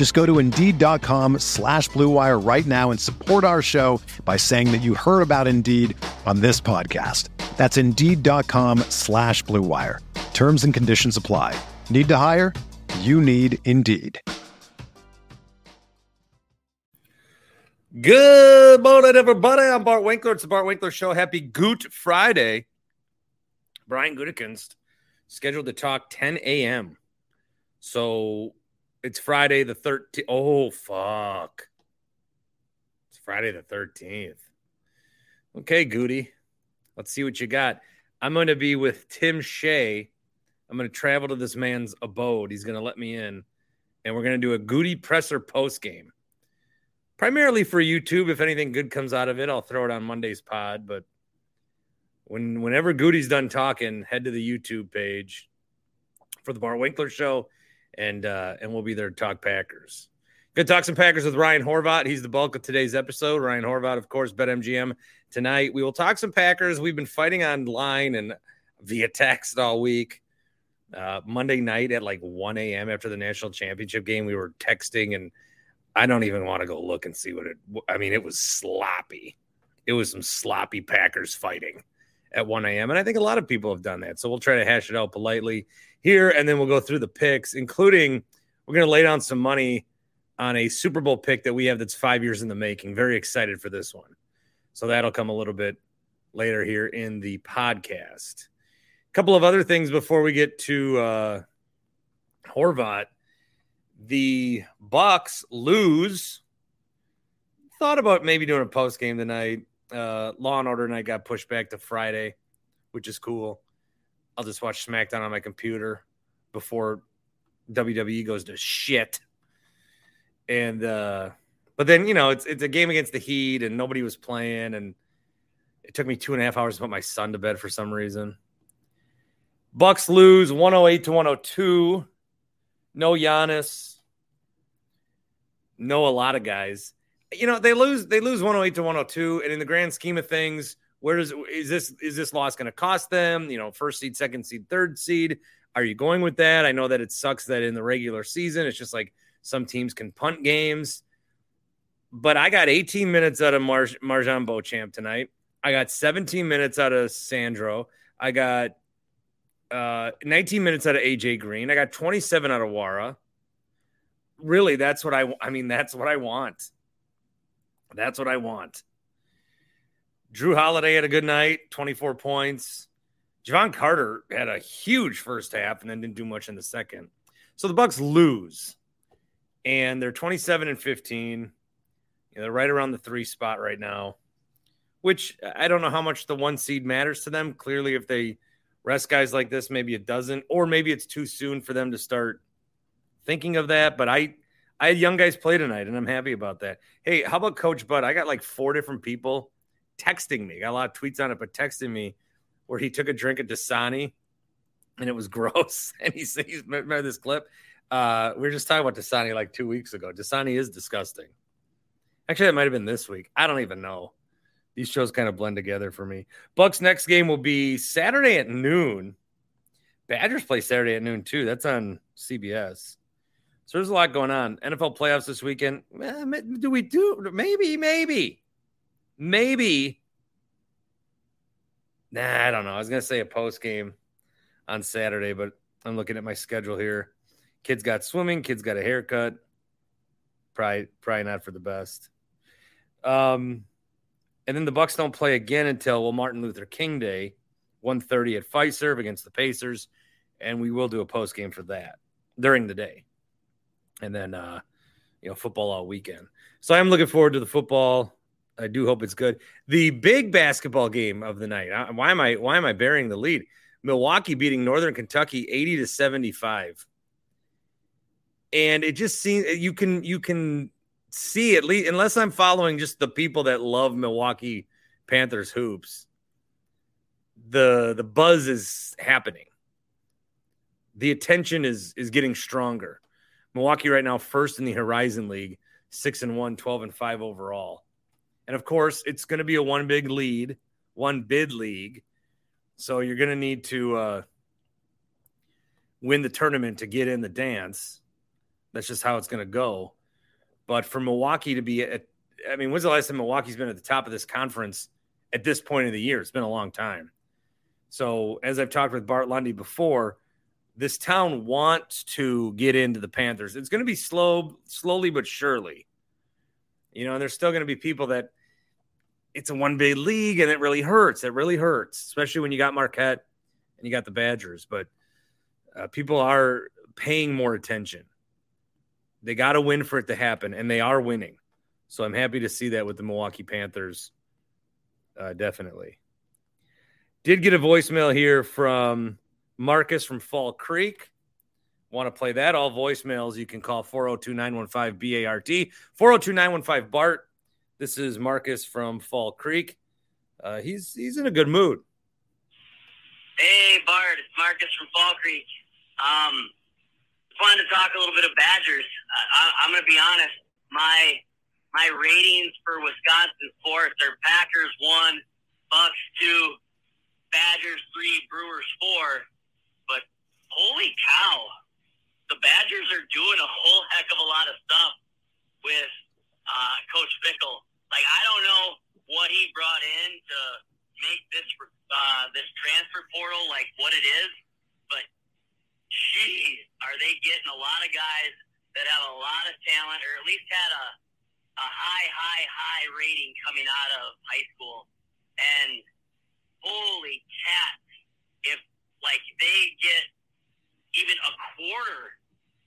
Just go to Indeed.com slash BlueWire right now and support our show by saying that you heard about Indeed on this podcast. That's Indeed.com slash BlueWire. Terms and conditions apply. Need to hire? You need Indeed. Good morning, everybody. I'm Bart Winkler. It's the Bart Winkler Show. Happy Goot Friday. Brian Gutekunst scheduled to talk 10 a.m. So it's Friday the 13th. Oh, fuck. It's Friday the 13th. Okay, Goody. Let's see what you got. I'm going to be with Tim Shea. I'm going to travel to this man's abode. He's going to let me in, and we're going to do a Goody presser post game primarily for YouTube. If anything good comes out of it, I'll throw it on Monday's pod. But when whenever Goody's done talking, head to the YouTube page for the Bart Winkler Show, and uh, and we'll be there to talk Packers. Good talk some Packers with Ryan Horvat. He's the bulk of today's episode. Ryan Horvat, of course, BetMGM tonight. We will talk some Packers. We've been fighting online and via text all week. Uh, Monday night at like 1 a.m. after the national championship game, we were texting and I don't even want to go look and see what it. I mean, it was sloppy. It was some sloppy Packers fighting at 1 a.m. And I think a lot of people have done that. So we'll try to hash it out politely here, and then we'll go through the picks, including we're going to lay down some money on a Super Bowl pick that we have that's five years in the making. Very excited for this one. So that'll come a little bit later here in the podcast. A couple of other things before we get to uh, Horvat the Bucks lose. Thought about maybe doing a post game tonight. Uh, Law and Order night got pushed back to Friday, which is cool. I'll just watch SmackDown on my computer before WWE goes to shit. And uh, but then you know it's it's a game against the Heat, and nobody was playing, and it took me two and a half hours to put my son to bed for some reason. Bucks lose 108 to 102. No Giannis. No a lot of guys. You know, they lose they lose 108 to 102 and in the grand scheme of things, where does is this is this loss going to cost them, you know, first seed, second seed, third seed? Are you going with that? I know that it sucks that in the regular season it's just like some teams can punt games. But I got 18 minutes out of Mar- MarJon Beauchamp tonight. I got 17 minutes out of Sandro. I got uh, 19 minutes out of AJ Green. I got 27 out of Wara. Really, that's what I I mean, that's what I want. That's what I want. Jrue Holiday had a good night, 24 points. Jevon Carter had a huge first half and then didn't do much in the second. So the Bucks lose. And they're 27 and 15. You know, they're right around the three spot right now, which I don't know how much the one seed matters to them. Clearly, if they rest guys like this, maybe it doesn't, or maybe it's too soon for them to start thinking of that. But I, I had young guys play tonight, and I'm happy about that. Hey, how about Coach Bud? I got like four different people texting me. Got a lot of tweets on it, but texting me where he took a drink at Dasani, and it was gross. and he said, "He's remember this clip." Uh, we were just talking about Dasani like two weeks ago. Dasani is disgusting. Actually, it might have been this week. I don't even know these shows kind of blend together for me. Bucks next game will be Saturday at noon. Badgers play Saturday at noon too. That's on CBS. So there's a lot going on. NFL playoffs this weekend. Eh, do we do maybe maybe maybe? Nah, I don't know. I was gonna say a post game on Saturday, but I'm looking at my schedule here. Kids got swimming. Kids got a haircut. Probably probably not for the best. Um, and then the Bucks don't play again until well Martin Luther King Day, 1:30 at Fiserv against the Pacers, and we will do a post game for that during the day, and then uh, you know football all weekend. So I'm looking forward to the football. I do hope it's good. The big basketball game of the night. Why am I why am I bearing the lead? Milwaukee beating Northern Kentucky 80 to 75. And it just seems you can you can see at least unless I'm following just the people that love Milwaukee Panthers hoops. The the buzz is happening. The attention is is getting stronger. Milwaukee right now first in the Horizon League, 6 and 1, 12 and 5 overall. And of course, it's going to be a one big lead, one bid league. So you're going to need to uh, win the tournament to get in the dance. That's just how it's going to go. But for Milwaukee to be at, I mean, when's the last time Milwaukee's been at the top of this conference at this point of the year? It's been a long time. So, as I've talked with Bart Lundy before, this town wants to get into the Panthers. It's going to be slow, slowly but surely. You know, and there's still going to be people that it's a one big league and it really hurts. It really hurts, especially when you got Marquette and you got the Badgers. But uh, people are paying more attention. They got to win for it to happen, and they are winning. So I'm happy to see that with the Milwaukee Panthers. Uh, definitely. Did get a voicemail here from Marcus from Fall Creek. Want to play that? All voicemails you can call 402 915 BART, 402 915 BART. This is Marcus from Fall Creek. Uh, he's he's in a good mood. Hey, Bart, it's Marcus from Fall Creek. Um, wanted to talk a little bit of Badgers. I, am going to be honest. My my ratings for Wisconsin sports are Packers one, Bucks two, Badgers three, Brewers four. Holy cow, the Badgers are doing a whole heck of a lot of stuff with uh, Coach Fickell. Like I don't know what he brought in to make this uh, this transfer portal like what it is, but geez, are they getting a lot of guys that have a lot of talent, or at least had a a high, high, high rating coming out of high school. And holy cats, if like they get even a quarter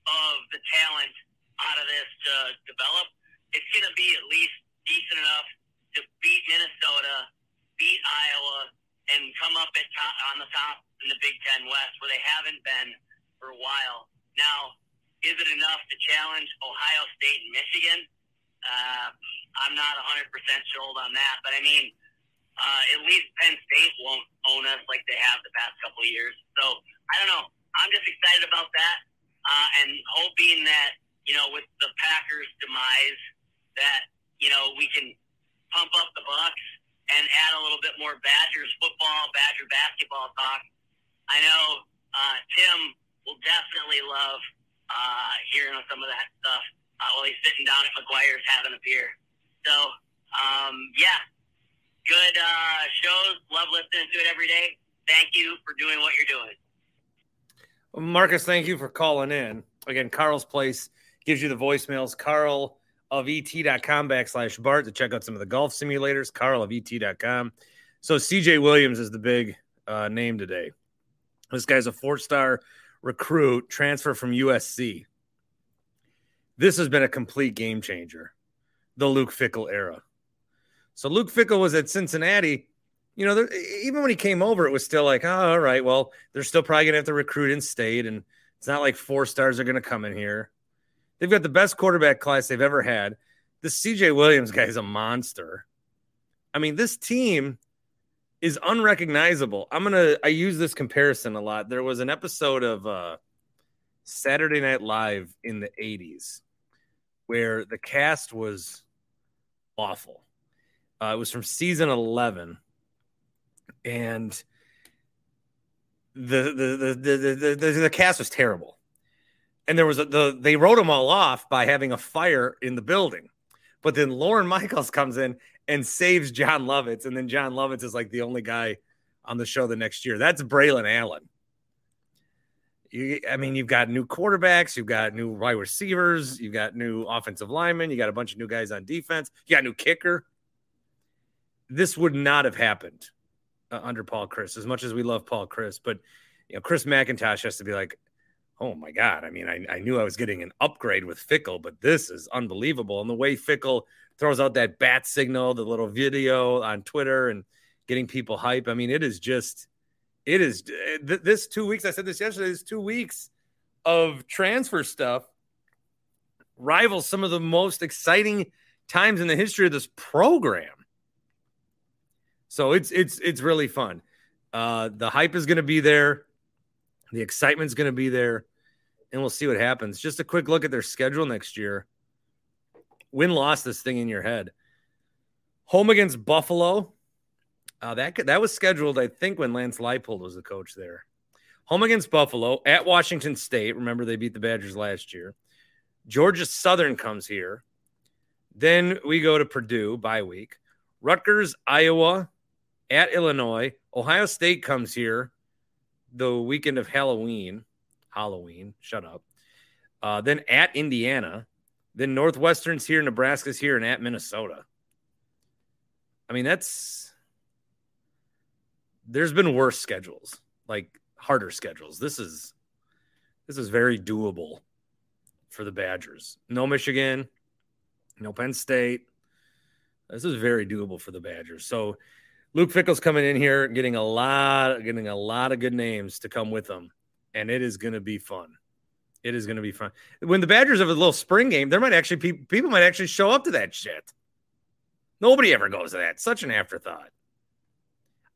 of the talent out of this to develop, it's going to be at least decent enough to beat Minnesota, beat Iowa, and come up at top, on the top in the Big Ten West, where they haven't been for a while. Now, is it enough to challenge Ohio State and Michigan? Uh, I'm not 100% sold on that, but I mean, uh, at least Penn State won't own us like they have the past couple of years. So I don't know. I'm just excited about that uh, and hoping that you know with the Packers' demise that you know we can pump up the Bucks and add a little bit more Badgers football, Badger basketball talk. I know uh, Tim will definitely love uh, hearing some of that stuff uh, while he's sitting down at McGuire's having a beer. So, um, yeah, good uh, shows. Love listening to it every day. Thank you for doing what you're doing. Marcus, thank you for calling in. Again, Carl's Place gives you the voicemails. Carl of et.com backslash Bart to check out some of the golf simulators. Carl of et.com. So CJ Williams is the big uh, name today. This guy's a four star recruit, transfer from USC. This has been a complete game changer, the Luke Fickell era. So Luke Fickell was at Cincinnati. You know, there, even when he came over, it was still like, oh, all right, well, they're still probably going to have to recruit in state. And it's not like four stars are going to come in here. They've got the best quarterback class they've ever had. This CJ Williams guy is a monster. I mean, this team is unrecognizable. I'm gonna I use this comparison a lot. There was an episode of uh, Saturday Night Live in the 80s where the cast was awful. Uh, it was from season 11, and the the the the the, the, cast was terrible. And there was a, the they wrote them all off by having a fire in the building. But then Lorne Michaels comes in and saves Jon Lovitz. And then Jon Lovitz is like the only guy on the show the next year. That's Braelon Allen. You, I mean, you've got new quarterbacks, you've got new wide receivers, you've got new offensive linemen, you got a bunch of new guys on defense, you got a new kicker. This would not have happened uh, under Paul Chryst, as much as we love Paul Chryst, But you know, Chris McIntosh has to be like, oh my God. I mean, I, I knew I was getting an upgrade with Fickell, but this is unbelievable. And the way Fickell throws out that bat signal, the little video on Twitter and getting people hype. I mean, it is just, it is th- this two weeks. I said this yesterday, this two weeks of transfer stuff rivals some of the most exciting times in the history of this program. So it's it's it's really fun. Uh, the hype is going to be there. The excitement's going to be there, and we'll see what happens. Just a quick look at their schedule next year. Win loss this thing in your head. Home against Buffalo. Uh, that that was scheduled, I think, when Lance Leipold was the coach there. Home against Buffalo at Washington State. Remember they beat the Badgers last year. Georgia Southern comes here. Then we go to Purdue bye week. Rutgers, Iowa, at Illinois. Ohio State comes here the weekend of Halloween. Halloween, shut up. Uh, then at Indiana. Then Northwestern's here, Nebraska's here, and at Minnesota. I mean, that's there's been worse schedules, like harder schedules. This is this is very doable for the Badgers. No Michigan, no Penn State. This is very doable for the Badgers. So Luke Fickell's coming in here, getting a lot, getting a lot of good names to come with them, and it is going to be fun. It is going to be fun. When the Badgers have a little spring game, there might actually people might actually show up to that shit. Nobody ever goes to that. Such an afterthought.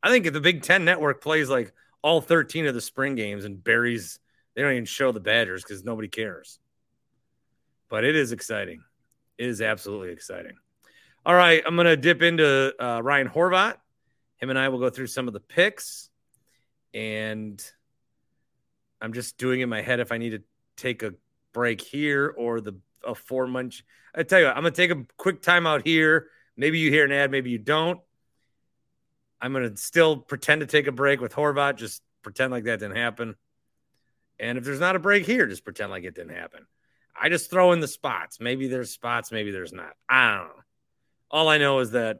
I think if the Big Ten network plays like all 13 of the spring games and buries, they don't even show the Badgers because nobody cares. But it is exciting. It is absolutely exciting. All right, I'm going to dip into uh, Ryan Horvat. Him and I will go through some of the picks, and I'm just doing in my head if I need to take a break here or the a four month. I tell you, what, I'm gonna take a quick timeout here. Maybe you hear an ad, maybe you don't. I'm gonna still pretend to take a break with Horvat. Just pretend like that didn't happen. And if there's not a break here, just pretend like it didn't happen. I just throw in the spots. Maybe there's spots, maybe there's not. I don't know. All I know is that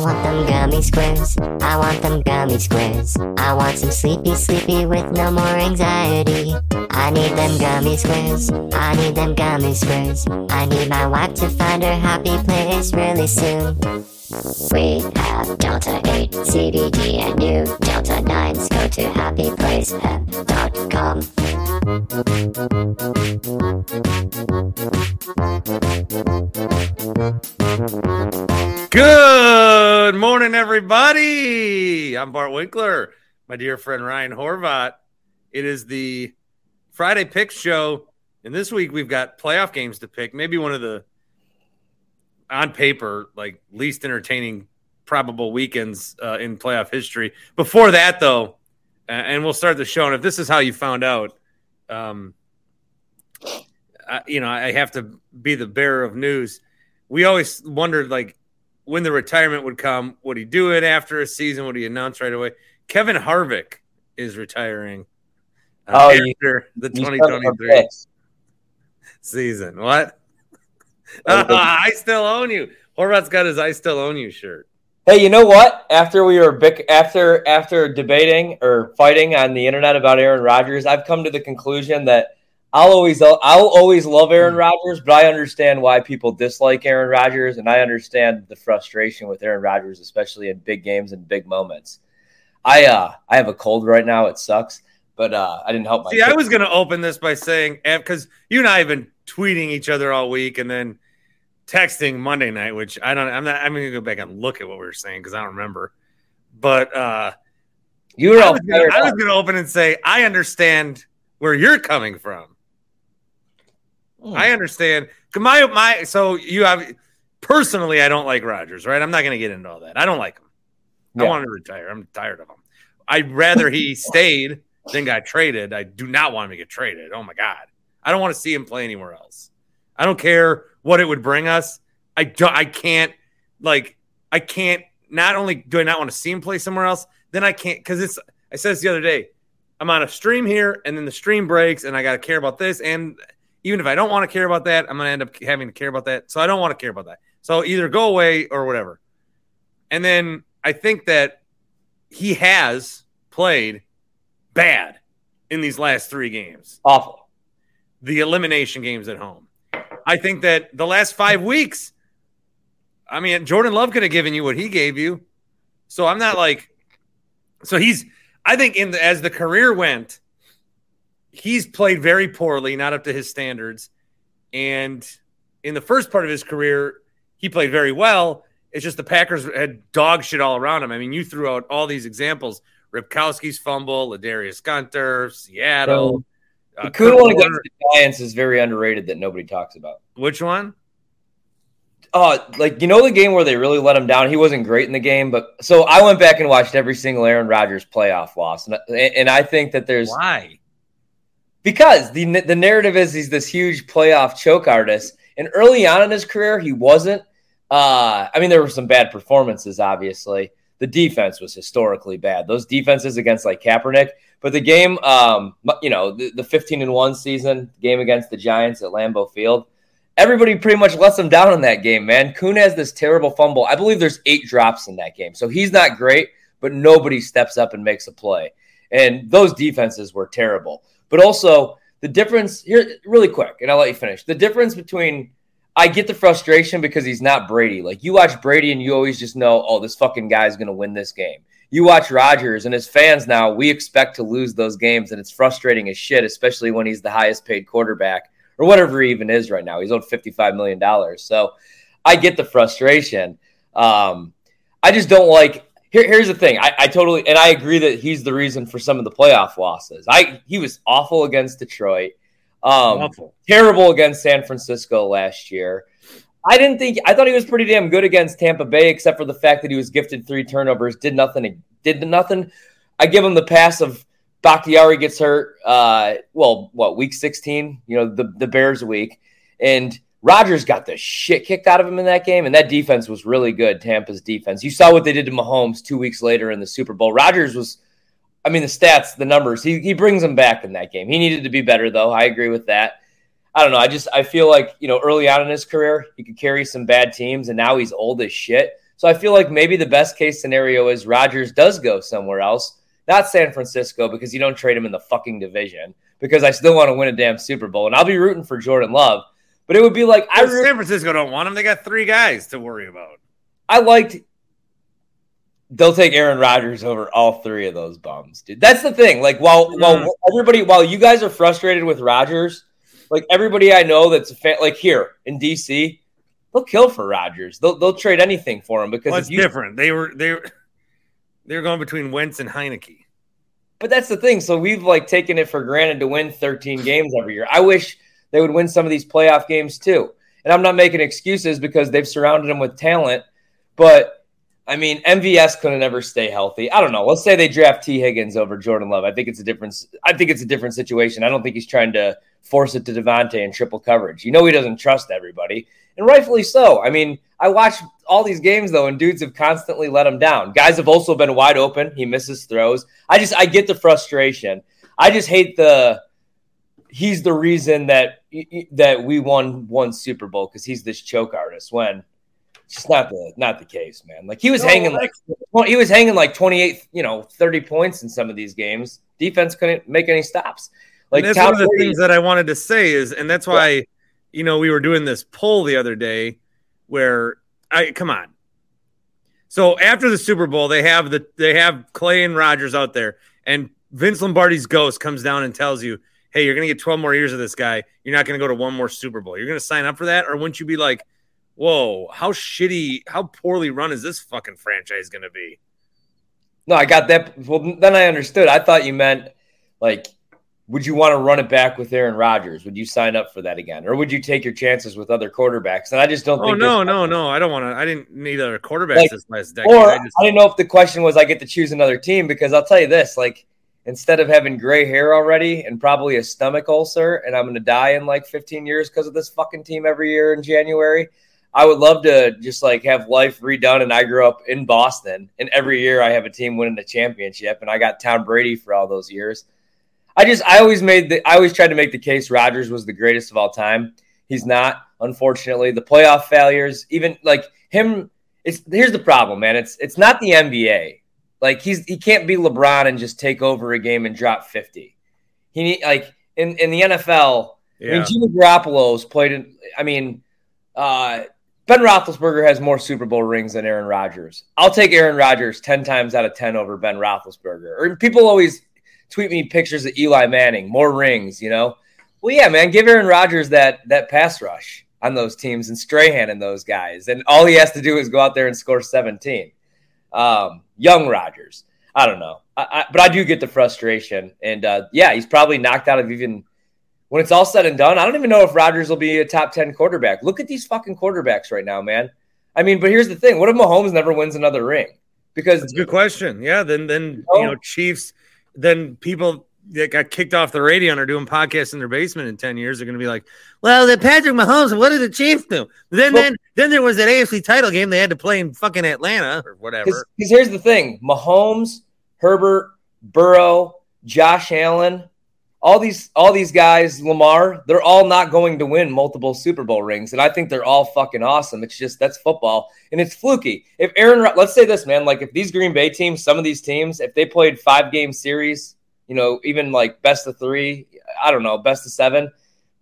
I want them gummy squares. I want them gummy squares. I want some sleepy, sleepy with no more anxiety. I need them gummy squares. I need them gummy squares. I need my wife to find her happy place really soon. We have Delta 8 CBD and new Delta 9s. Go to happyplacehemp.com. Good morning, everybody. I'm Bart Winkler, my dear friend Ryan Horvat. It is the Friday Pick Show, and this week we've got playoff games to pick. Maybe one of the, on paper, like least entertaining probable weekends uh, in playoff history. Before that, though, and we'll start the show. And if this is how you found out, um, I, you know, I have to be the bearer of news. We always wondered, like, when the retirement would come. Would he do it after a season? Would he announce right away? Kevin Harvick is retiring uh, Oh, after you- the 2023 season. What? I still own you. Horvat's got his "I still own you" shirt. Hey, you know what? After we were bick- after after debating or fighting on the internet about Aaron Rodgers, I've come to the conclusion that I'll always I'll always love Aaron Rodgers, but I understand why people dislike Aaron Rodgers, and I understand the frustration with Aaron Rodgers, especially in big games and big moments. I uh I have a cold right now; it sucks, but uh I didn't help my. See, I was going to open this by saying because you and I have been tweeting each other all week, and then texting Monday night, which I don't. I'm not. I'm going to go back and look at what we were saying because I don't remember. But uh you were I all was gonna- I was going to open and say I understand where you're coming from. Hmm. I understand. My my so you have personally I don't like Rodgers, right? I'm not going to get into all that. I don't like him. I want him to retire. I'm tired of him. I'd rather he stayed than got traded. I do not want him to get traded. Oh my god. I don't want to see him play anywhere else. I don't care what it would bring us. I don't I can't like I can't not only do I not want to see him play somewhere else, then I can't because it's I said this the other day. I'm on a stream here and then the stream breaks and I got to care about this. And even if I don't want to care about that, I'm going to end up having to care about that. So I don't want to care about that. So either go away or whatever. And then I think that he has played bad in these last three games, awful. The elimination games at home. I think that the last five weeks, I mean, Jordan Love could have given you what he gave you. So I'm not like, so he's, I think in the, as the career went, he's played very poorly, not up to his standards. And in the first part of his career, he played very well. It's just the Packers had dog shit all around him. I mean, you threw out all these examples: Ripkowski's fumble, LaDarius Gunter, Seattle. Uh, The Kurt one against the Giants is very underrated that nobody talks about. Which one? Oh, like you know the game where they really let him down. He wasn't great in the game, but so I went back and watched every single Aaron Rodgers playoff loss, and and I think that there's Why? because the the narrative is he's this huge playoff choke artist, and early on in his career he wasn't. Uh, I mean, there were some bad performances. Obviously, the defense was historically bad. Those defenses against like Kaepernick, but the game, um, you know, the, the fifteen and one season game against the Giants at Lambeau Field. Everybody pretty much lets him down in that game, man. Kuhn has this terrible fumble. I believe there's eight drops in that game. So he's not great, but nobody steps up and makes a play. And those defenses were terrible. But also, the difference here, really quick, and I'll let you finish. The difference between I get the frustration because he's not Brady. Like you watch Brady and you always just know, oh, this fucking guy's going to win this game. You watch Rodgers and his fans now, we expect to lose those games, and it's frustrating as shit, especially when he's the highest paid quarterback or whatever he even is right now. He's owed $55 million. So I get the frustration. Um, I just don't like. Here, here's the thing. I, I totally and I agree that he's the reason for some of the playoff losses. I he was awful against Detroit, um, Awful. terrible against San Francisco last year. I didn't think I thought he was pretty damn good against Tampa Bay, except for the fact that he was gifted three turnovers, did nothing, did nothing. I give him the pass of Bakhtiari gets hurt. Uh, well, what week sixteen? You know the the Bears week, and Rodgers got the shit kicked out of him in that game, and that defense was really good. Tampa's defense. You saw what they did to Mahomes two weeks later in the Super Bowl. Rodgers was, I mean, the stats, the numbers. He he brings them back in that game. He needed to be better, though. I agree with that. I don't know. I just I feel like you know early on in his career he could carry some bad teams, and now he's old as shit. So I feel like maybe the best case scenario is Rodgers does go somewhere else, not San Francisco, because you don't trade him in the fucking division. Because I still want to win a damn Super Bowl, and I'll be rooting for Jordan Love. But it would be like I root- San Francisco don't want him. They got three guys to worry about. I liked. They'll take Aaron Rodgers over all three of those bums, dude. That's the thing. Like, while Mm. while everybody, while you guys are frustrated with Rodgers, like everybody I know that's a fan, like here in DC, they'll kill for Rodgers. They'll they'll trade anything for him because Well, it's you, different. They were they were they were going between Wentz and Heinicke. But that's the thing. So we've like taken it for granted to win 13 games every year. I wish they would win some of these playoff games too. And I'm not making excuses because they've surrounded them with talent. But I mean, MVS couldn't ever stay healthy. I don't know. Let's say they draft Tee Higgins over Jordan Love. I think it's a different. I think it's a different situation. I don't think he's trying to force it to Davante in triple coverage. You know, he doesn't trust everybody, and rightfully so. I mean, I watch all these games though, and dudes have constantly let him down. Guys have also been wide open. He misses throws. I just I get the frustration. I just hate the he's the reason that that we won one Super Bowl because he's this choke artist. When it's just not the not the case, man. Like he was No, hanging like- like he was hanging like 28, you know, 30 points in some of these games. Defense couldn't make any stops. Like and that's one of the things that I wanted to say is, and that's why, you know, we were doing this poll the other day where I come on. So after the Super Bowl, they have the they have Clay and Rodgers out there, and Vince Lombardi's ghost comes down and tells you, "Hey, you're going to get 12 more years of this guy. You're not going to go to one more Super Bowl. You're going to sign up for that, or wouldn't you be like, whoa, how shitty, how poorly run is this fucking franchise going to be?" No, I got that. Well, then I understood. I thought you meant like, would you want to run it back with Aaron Rodgers? Would you sign up for that again, or would you take your chances with other quarterbacks? And I just don't Oh no, no, no! I don't want to. I didn't need other quarterbacks Like, this last decade. Or I I, didn't know if the question was I get to choose another team because I'll tell you this: like, instead of having gray hair already and probably a stomach ulcer, and I'm going to die in like 15 years because of this fucking team every year in January. I would love to just like have life redone. And I grew up in Boston, and every year I have a team winning the championship, and I got Tom Brady for all those years. I just, I always made the, I always tried to make the case Rodgers was the greatest of all time. He's not, unfortunately. The playoff failures, even like him, it's here's the problem, man. It's it's not the NBA. Like he's he can't be LeBron and just take over a game and drop fifty. He need like in in the NFL. I yeah. mean, Jimmy Garoppolo's played in. I mean, uh, Ben Roethlisberger has more Super Bowl rings than Aaron Rodgers. I'll take Aaron Rodgers ten times out of ten over Ben Roethlisberger. Or people always tweet me pictures of Eli Manning, more rings. You know, well, yeah, man, give Aaron Rodgers that that pass rush on those teams and Strahan and those guys, and all he has to do is go out there and score seventeen. Um, young Rodgers, I don't know, I, I, but I do get the frustration, and uh, yeah, he's probably knocked out of even when it's all said and done, I don't even know if Rodgers will be a top 10 quarterback. Look at these fucking quarterbacks right now, man. I mean, but here's the thing. What if Mahomes never wins another ring? Because That's a good question. Yeah, then then Oh. you know Chiefs. Then people that got kicked off the radio and are doing podcasts in their basement in ten years are going to be like, "Well, the Patrick Mahomes. What did the Chiefs do?" Then Well- then then there was that AFC title game they had to play in fucking Atlanta or whatever. Because here's the thing Mahomes, Herbert, Burrow, Josh Allen, all these all these guys, Lamar, they're all not going to win multiple Super Bowl rings, and I think they're all fucking awesome. It's just that's football, and it's fluky. If Aaron, let's say this, man, like if these Green Bay teams, some of these teams, if they played five game series, you know, even like best of three, I don't know, best of seven,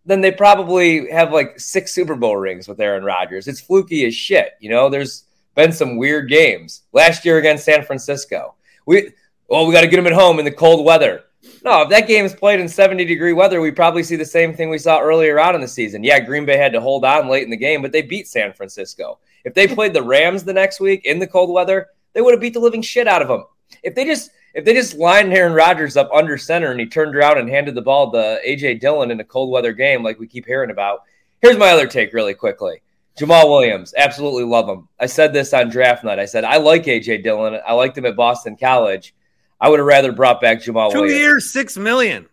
then they probably have like six Super Bowl rings with Aaron Rodgers. It's fluky as shit, you know. There's been some weird games last year against San Francisco. We oh, we got to get them at home in the cold weather. No, if that game is played in 70 degree weather, we probably see the same thing we saw earlier on in the season. Yeah, Green Bay had to hold on late in the game, but they beat San Francisco. If they played the Rams the next week in the cold weather, they would have beat the living shit out of them. If they just if they just lined Aaron Rodgers up under center and he turned around and handed the ball to AJ Dillon in a cold weather game like we keep hearing about. Here's my other take really quickly. Jamaal Williams, absolutely love him. I said this on draft night. I said I like AJ Dillon. I liked him at Boston College. I would have rather brought back Jamaal Two Williams. years, six million.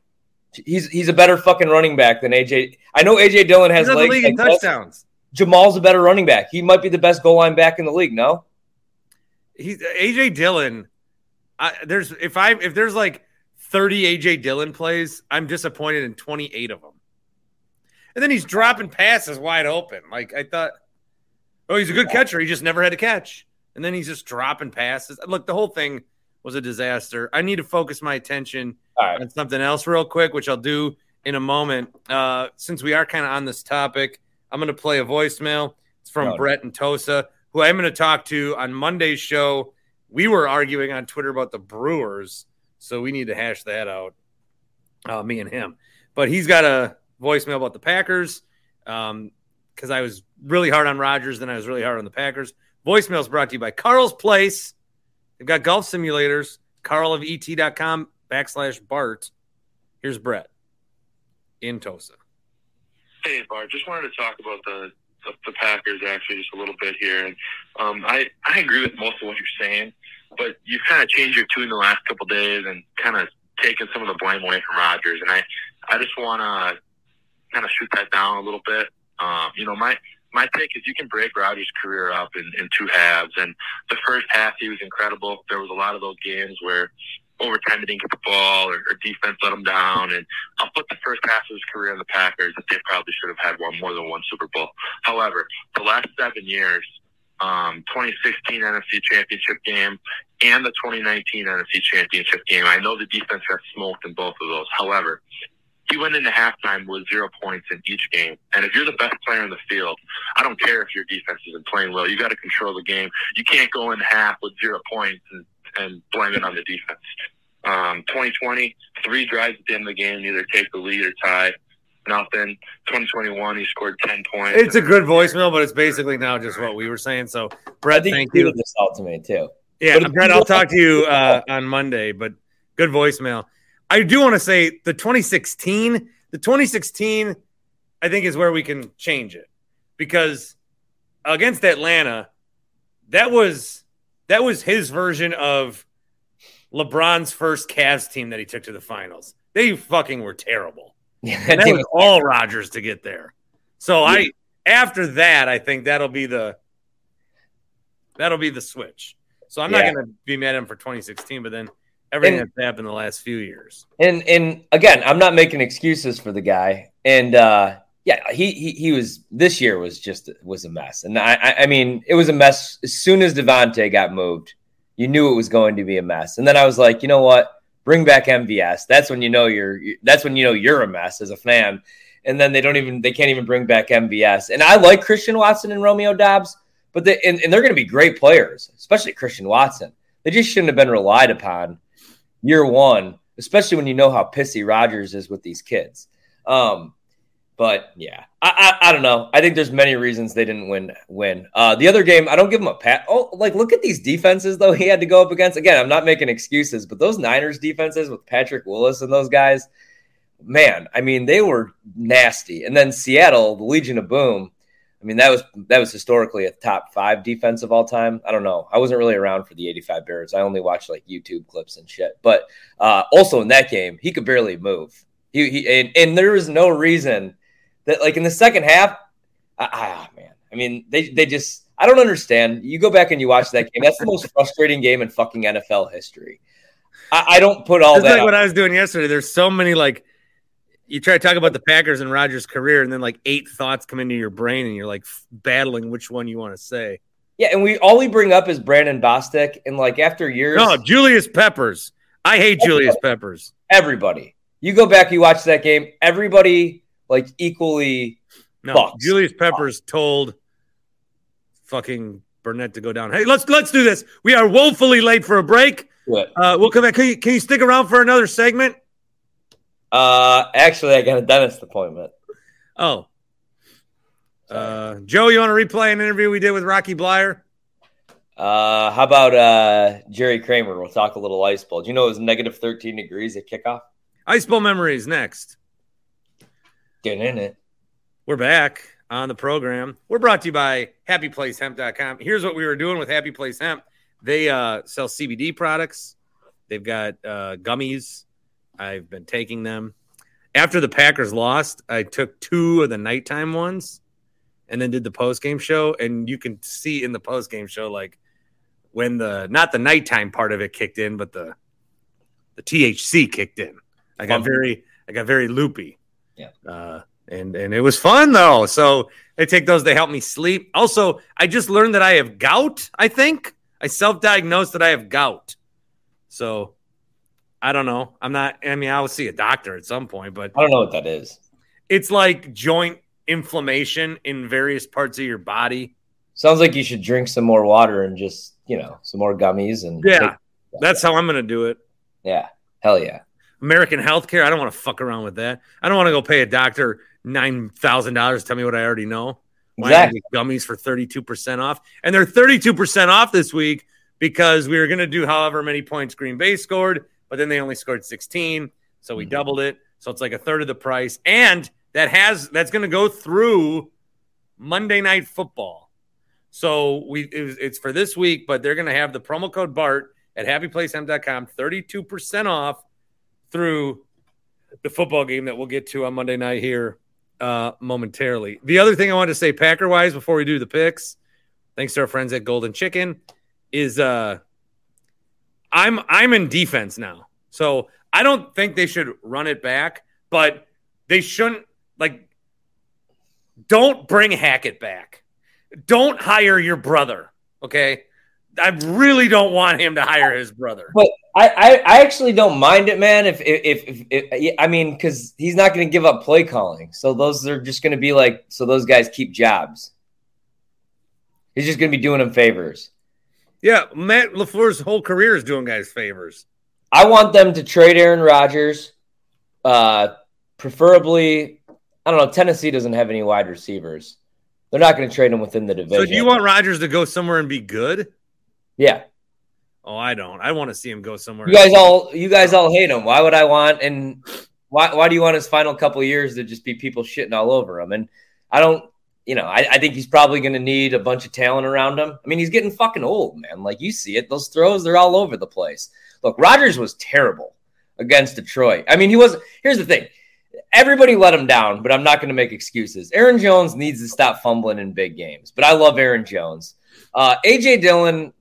He's he's a better fucking running back than AJ. I know AJ Dillon has legs league in like touchdowns. Jamaal's a better running back. He might be the best goal line back in the league. No, He's AJ Dillon. I, there's if I if there's like 30 AJ Dillon plays, I'm disappointed in 28 of them. And then he's dropping passes wide open. Like I thought, oh, he's a good catcher. He just never had to catch. And then he's just dropping passes. Look, the whole thing was a disaster. I need to focus my attention right. on something else real quick, which I'll do in a moment. Uh, since we are kind of on this topic, I'm going to play a voicemail. It's from Got it. Brett and Tosa, who I'm going to talk to on Monday's show. We were arguing on Twitter about the Brewers, so we need to hash that out, uh, me and him. But he's got a voicemail about the Packers because I was really hard on Rodgers, then I was really hard on the Packers. Voicemail is brought to you by Carl's Place. They've got golf simulators. Carl of et.com backslash Bart. Here's Brett in Tosa. Hey, Bart. Just wanted to talk about the, the the Packers actually just a little bit here, and um, I I agree with most of what you're saying, but you've kind of changed your tune the last couple days and kind of taken some of the blame away from Rodgers, and I I just want to kind of shoot that down a little bit. Um, you know, my my take is you can break Rodgers' career up in, in two halves, and the first half he was incredible. There was a lot of those games where overtime they didn't get the ball or, or defense let them down. And I'll put the first half of his career in the Packers that they probably should have had one more than one Super Bowl. However, the last seven years, um, 2016 NFC Championship game and the 2019 NFC Championship game. I know the defense got smoked in both of those. However, he went into halftime with zero points in each game. And if you're the best player in the field, I don't care if your defense isn't playing well. You got to control the game. You can't go in half with zero points and, and blame it on the defense. Um, 2020, three drives at the end of the game, either take the lead or tie. Nothing. 2021, he scored 10 points. It's a good voicemail, but it's basically now just what we were saying. So, Brett, thank you. This out to me too. Yeah, Brett, I'll talk to you uh, on Monday, but good voicemail. I do want to say the 2016, the 2016, I think is where we can change it because against Atlanta, that was that was his version of LeBron's first Cavs team that he took to the finals. They fucking were terrible. Yeah, And that was all Rodgers to get there. So I after that, I think that'll be the that'll be the switch. So I'm Yeah. not going to be mad at him for 2016, but then everything And- that's happened the last few years. And and again, I'm not making excuses for the guy. And uh yeah, he he, he was this year was just was a mess. And I I, mean it was a mess as soon as Davante got moved. You knew it was going to be a mess. And then I was like, you know what? Bring back MVS. That's when you know you're that's when you know you're a mess as a fan. And then they don't even they can't even bring back MVS. And I like Christian Watson and Romeo Doubs, but they and, and they're gonna be great players, especially Christian Watson. They just shouldn't have been relied upon year one, especially when you know how pissy Rodgers is with these kids. Um, but yeah, I, I I don't know. I think there's many reasons they didn't win. Win uh, the other game. I don't give them a pat. Oh, like look at these defenses though. He had to go up against. Again, I'm not making excuses, but those Niners defenses with Patrick Willis and those guys, man. I mean, they were nasty. And then Seattle, the Legion of Boom. I mean, that was that was historically a top five defense of all time. I don't know. I wasn't really around for the '85 Bears. I only watched like YouTube clips and shit. But uh, also in that game, he could barely move. He, he and, and there was no reason that like in the second half. Ah, man. I mean, they they just I don't understand. You go back and you watch that game. That's the most frustrating game in fucking NFL history. I, I don't put all It's that. like what I was doing yesterday. There's so many like you try to talk about the Packers and Rodgers' career, and then like eight thoughts come into your brain, and you're like f- battling which one you want to say. yeah, and we all we bring up is Brandon Bostick, and like after years, No, Julius Peppers. I hate Julius Peppers. everybody. You go back, you watch that game. Everybody like equally. No, Bucks. Julius Peppers told fucking Burnett to go down. Hey, let's let's do this. We are woefully late for a break. What? Uh, we'll come back. Can you, can you stick around for another segment? Uh, actually, I got a dentist appointment. Oh, uh, Joe, you want to replay an interview we did with Rocky Bleier? Uh, how about uh Jerry Kramer? We'll talk a little ice bowl. Do you know it was negative thirteen degrees at kickoff? Ice Bowl memories next. Get in it. We're back on the program. We're brought to you by happyplacehemp.com. Here's what we were doing with Happy Place Hemp. They uh, sell CBD products. They've got uh, gummies. I've been taking them. After the Packers lost, I took two of the nighttime ones and then did the post game show. And you can see in the post game show, like when the not the nighttime part of it kicked in, but the the THC kicked in. I got very I got very loopy. Yeah. Uh, and and it was fun though. So I take those. They help me sleep. Also, I just learned that I have gout. I think I self-diagnosed that I have gout. So I don't know. I'm not. I mean, I'll see a doctor at some point, but I don't know what that is. it's like joint inflammation in various parts of your body. Sounds like you should drink some more water and just you know some more gummies and Yeah, take- that's how I'm gonna do it. yeah, hell yeah. American healthcare. I don't want to fuck around with that. I don't want to go pay a doctor nine thousand dollars to tell me what I already know. Why Exactly. gummies for thirty two percent off, and they're thirty two percent off this week because we were going to do however many points Green Bay scored, but then they only scored sixteen, so we Mhm. doubled it. So it's like a third of the price, and that has that's going to go through Monday Night Football. So we it it's for this week, but they're going to have the promo code Bart at two percent off through the football game that we'll get to on Monday night here uh, momentarily. The other thing I wanted to say, Packer wise, before we do the picks, thanks to our friends at Golden Chicken, is uh, I'm I'm in defense now. So I don't think they should run it back, but they shouldn't like don't bring Hackett back. Don't hire your brother. Okay. I really don't want him to hire his brother. But I, I, I actually don't mind it, man. If if if, if I mean, because he's not going to give up play calling, so those are just going to be like, so those guys keep jobs. He's just going to be doing them favors. Yeah, Matt LaFleur's whole career is doing guys favors. I want them to trade Aaron Rodgers, uh, preferably. I don't know. Tennessee doesn't have any wide receivers. They're not going to trade him within the division. So do you want Rodgers to go somewhere and be good? Yeah. Oh, I don't. I want to see him go somewhere. You guys all, you guys all hate him. Why would I want? And why, why do you want his final couple years to just be people shitting all over him? And I don't. You know, I, I think he's probably going to need a bunch of talent around him. I mean, he's getting fucking old, man. Like you see it; those throws, they're all over the place. Look, Rodgers was terrible against Detroit. I mean, he was. Here's the thing: everybody let him down, but I'm not going to make excuses. Aaron Jones needs to stop fumbling in big games, but I love Aaron Jones. Uh, AJ Dillon,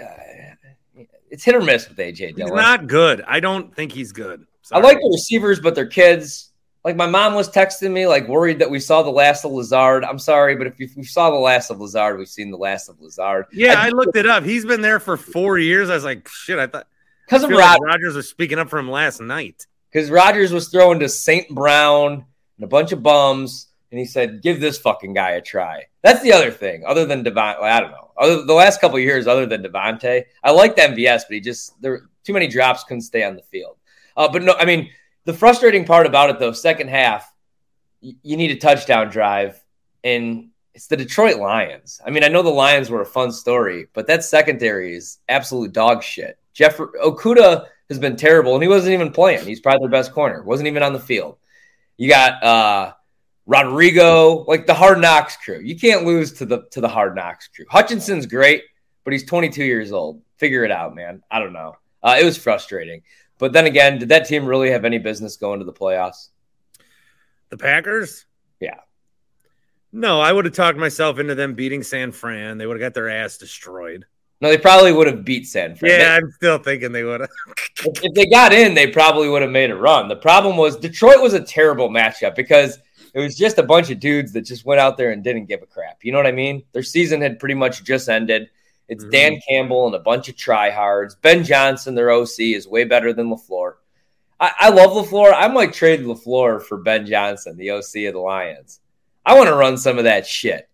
uh, it's hit or miss with AJ Dillon. He's not good. I don't think he's good. I like the receivers, but they're kids. Like my mom was texting me, like worried that we saw the last of Lazard. I'm sorry, but if we saw the last of Lazard, we've seen the last of Lazard. Yeah, I, I looked it up. He's been there for four years. I was like, shit. I thought because of Rod- like Rodgers was speaking up for him last night. Because Rodgers was throwing to St. Brown and a bunch of bums, and he said, "Give this fucking guy a try." That's the other thing. Other than Devon, I don't know. Other the last couple years, other than Davante, I liked MVS, but he just there too many drops, couldn't stay on the field. Uh, but no, I mean the frustrating part about it though, second half, you need a touchdown drive, and it's the Detroit Lions. I mean, I know the Lions were a fun story, but that secondary is absolute dog shit. Jeff Okudah has been terrible, and he wasn't even playing. He's probably their best corner. wasn't even on the field. You got uh, Rodrigo, like the Hard Knocks crew. You can't lose to the to the Hard Knocks crew. Hutchinson's great, but he's 22 years old. Figure it out, man. I don't know. Uh, it was frustrating. But then again, did that team really have any business going to the playoffs? The Packers? Yeah. No, I would have talked myself into them beating San Fran. They would have got their ass destroyed. No, they probably would have beat San Fran. Yeah, They- I'm still thinking they would have. if if they got in, they probably would have made a run. The problem was Detroit was a terrible matchup because it was just a bunch of dudes that just went out there and didn't give a crap. You know what I mean? Their season had pretty much just ended. It's Mhm. Dan Campbell and a bunch of tryhards. Ben Johnson, their OC, is way better than LaFleur. I, I love LaFleur. I might trade LaFleur for Ben Johnson, the OC of the Lions. I want to run some of that shit.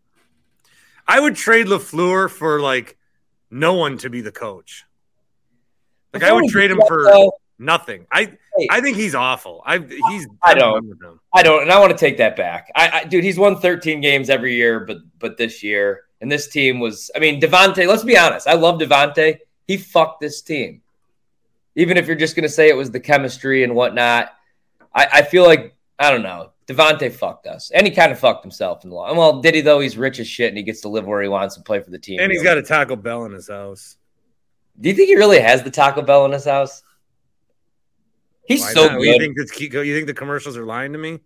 I would trade LaFleur for like no one to be the coach. Like I would trade him for nothing. I. I think he's awful. I he's I don't. done with him. I don't, and I want to take that back. I, I, dude, he's won 13 games every year, but but this year, and this team was. I mean, Davante. Let's be honest. I love Davante. He fucked this team. Even if you're just gonna say it was the chemistry and whatnot, I, I feel like I don't know. Davante fucked us, and he kind of fucked himself in the long. Well, did he though? He's rich as shit, and he gets to live where he wants and play for the team. And he's got a Taco Bell in his house. Do you think he really has the Taco Bell in his house? He's Why so not? good. You think You think the commercials are lying to me?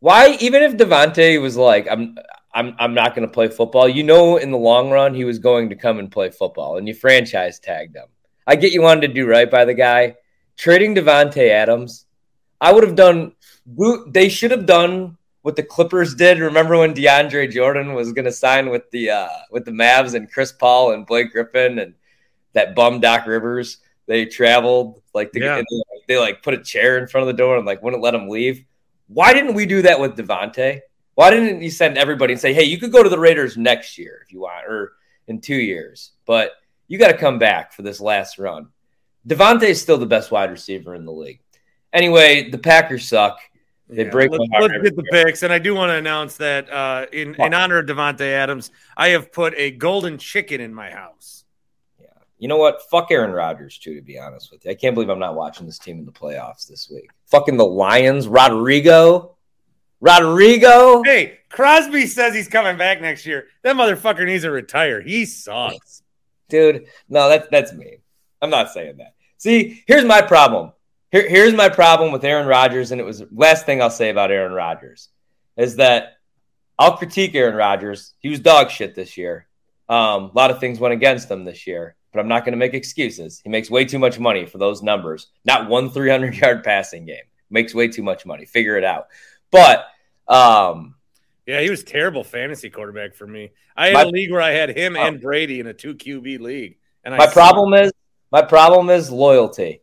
Why, even if Davante was like, I'm, I'm, I'm not going to play football. You know, in the long run, he was going to come and play football, and you franchise tagged him. I get you wanted to do right by the guy. Trading Davante Adams, I would have done. They should have done what the Clippers did. Remember when DeAndre Jordan was going to sign with the uh, with the Mavs and Chris Paul and Blake Griffin and that bum Doc Rivers? They traveled like to Yeah. get, they like put a chair in front of the door and like wouldn't let him leave. Why didn't we do that with Davante? Why didn't you send everybody and say, "Hey, you could go to the Raiders next year if you want, or in two years, but you got to come back for this last run." Davante is still the best wide receiver in the league. Anyway, the Packers suck. They break Let's, my heart let's get the picks, and I do want to announce that uh, in in honor of Davante Adams, I have put a golden chicken in my house. Yeah. You know what? Fuck Aaron Rodgers too. To be honest with you, I can't believe I'm not watching this team in the playoffs this week. Fucking the Lions, Rodrigo, Rodrigo. Hey, Crosby says he's coming back next year. That motherfucker needs to retire. He sucks. dude. No, that's that's me. I'm not saying that. See, here's my problem. Here, here's my problem with Aaron Rodgers, and it was last thing I'll say about Aaron Rodgers is that I'll critique Aaron Rodgers. He was dog shit this year. Um, a lot of things went against him this year. but I'm not going to make excuses. He makes way too much money for those numbers. Not one 300 yard passing game. Makes way too much money. Figure it out. But um, Yeah, he was terrible fantasy quarterback for me. I had My- a league where I had him Oh. and Brady in a two QB league, and I my problem is my problem is loyalty.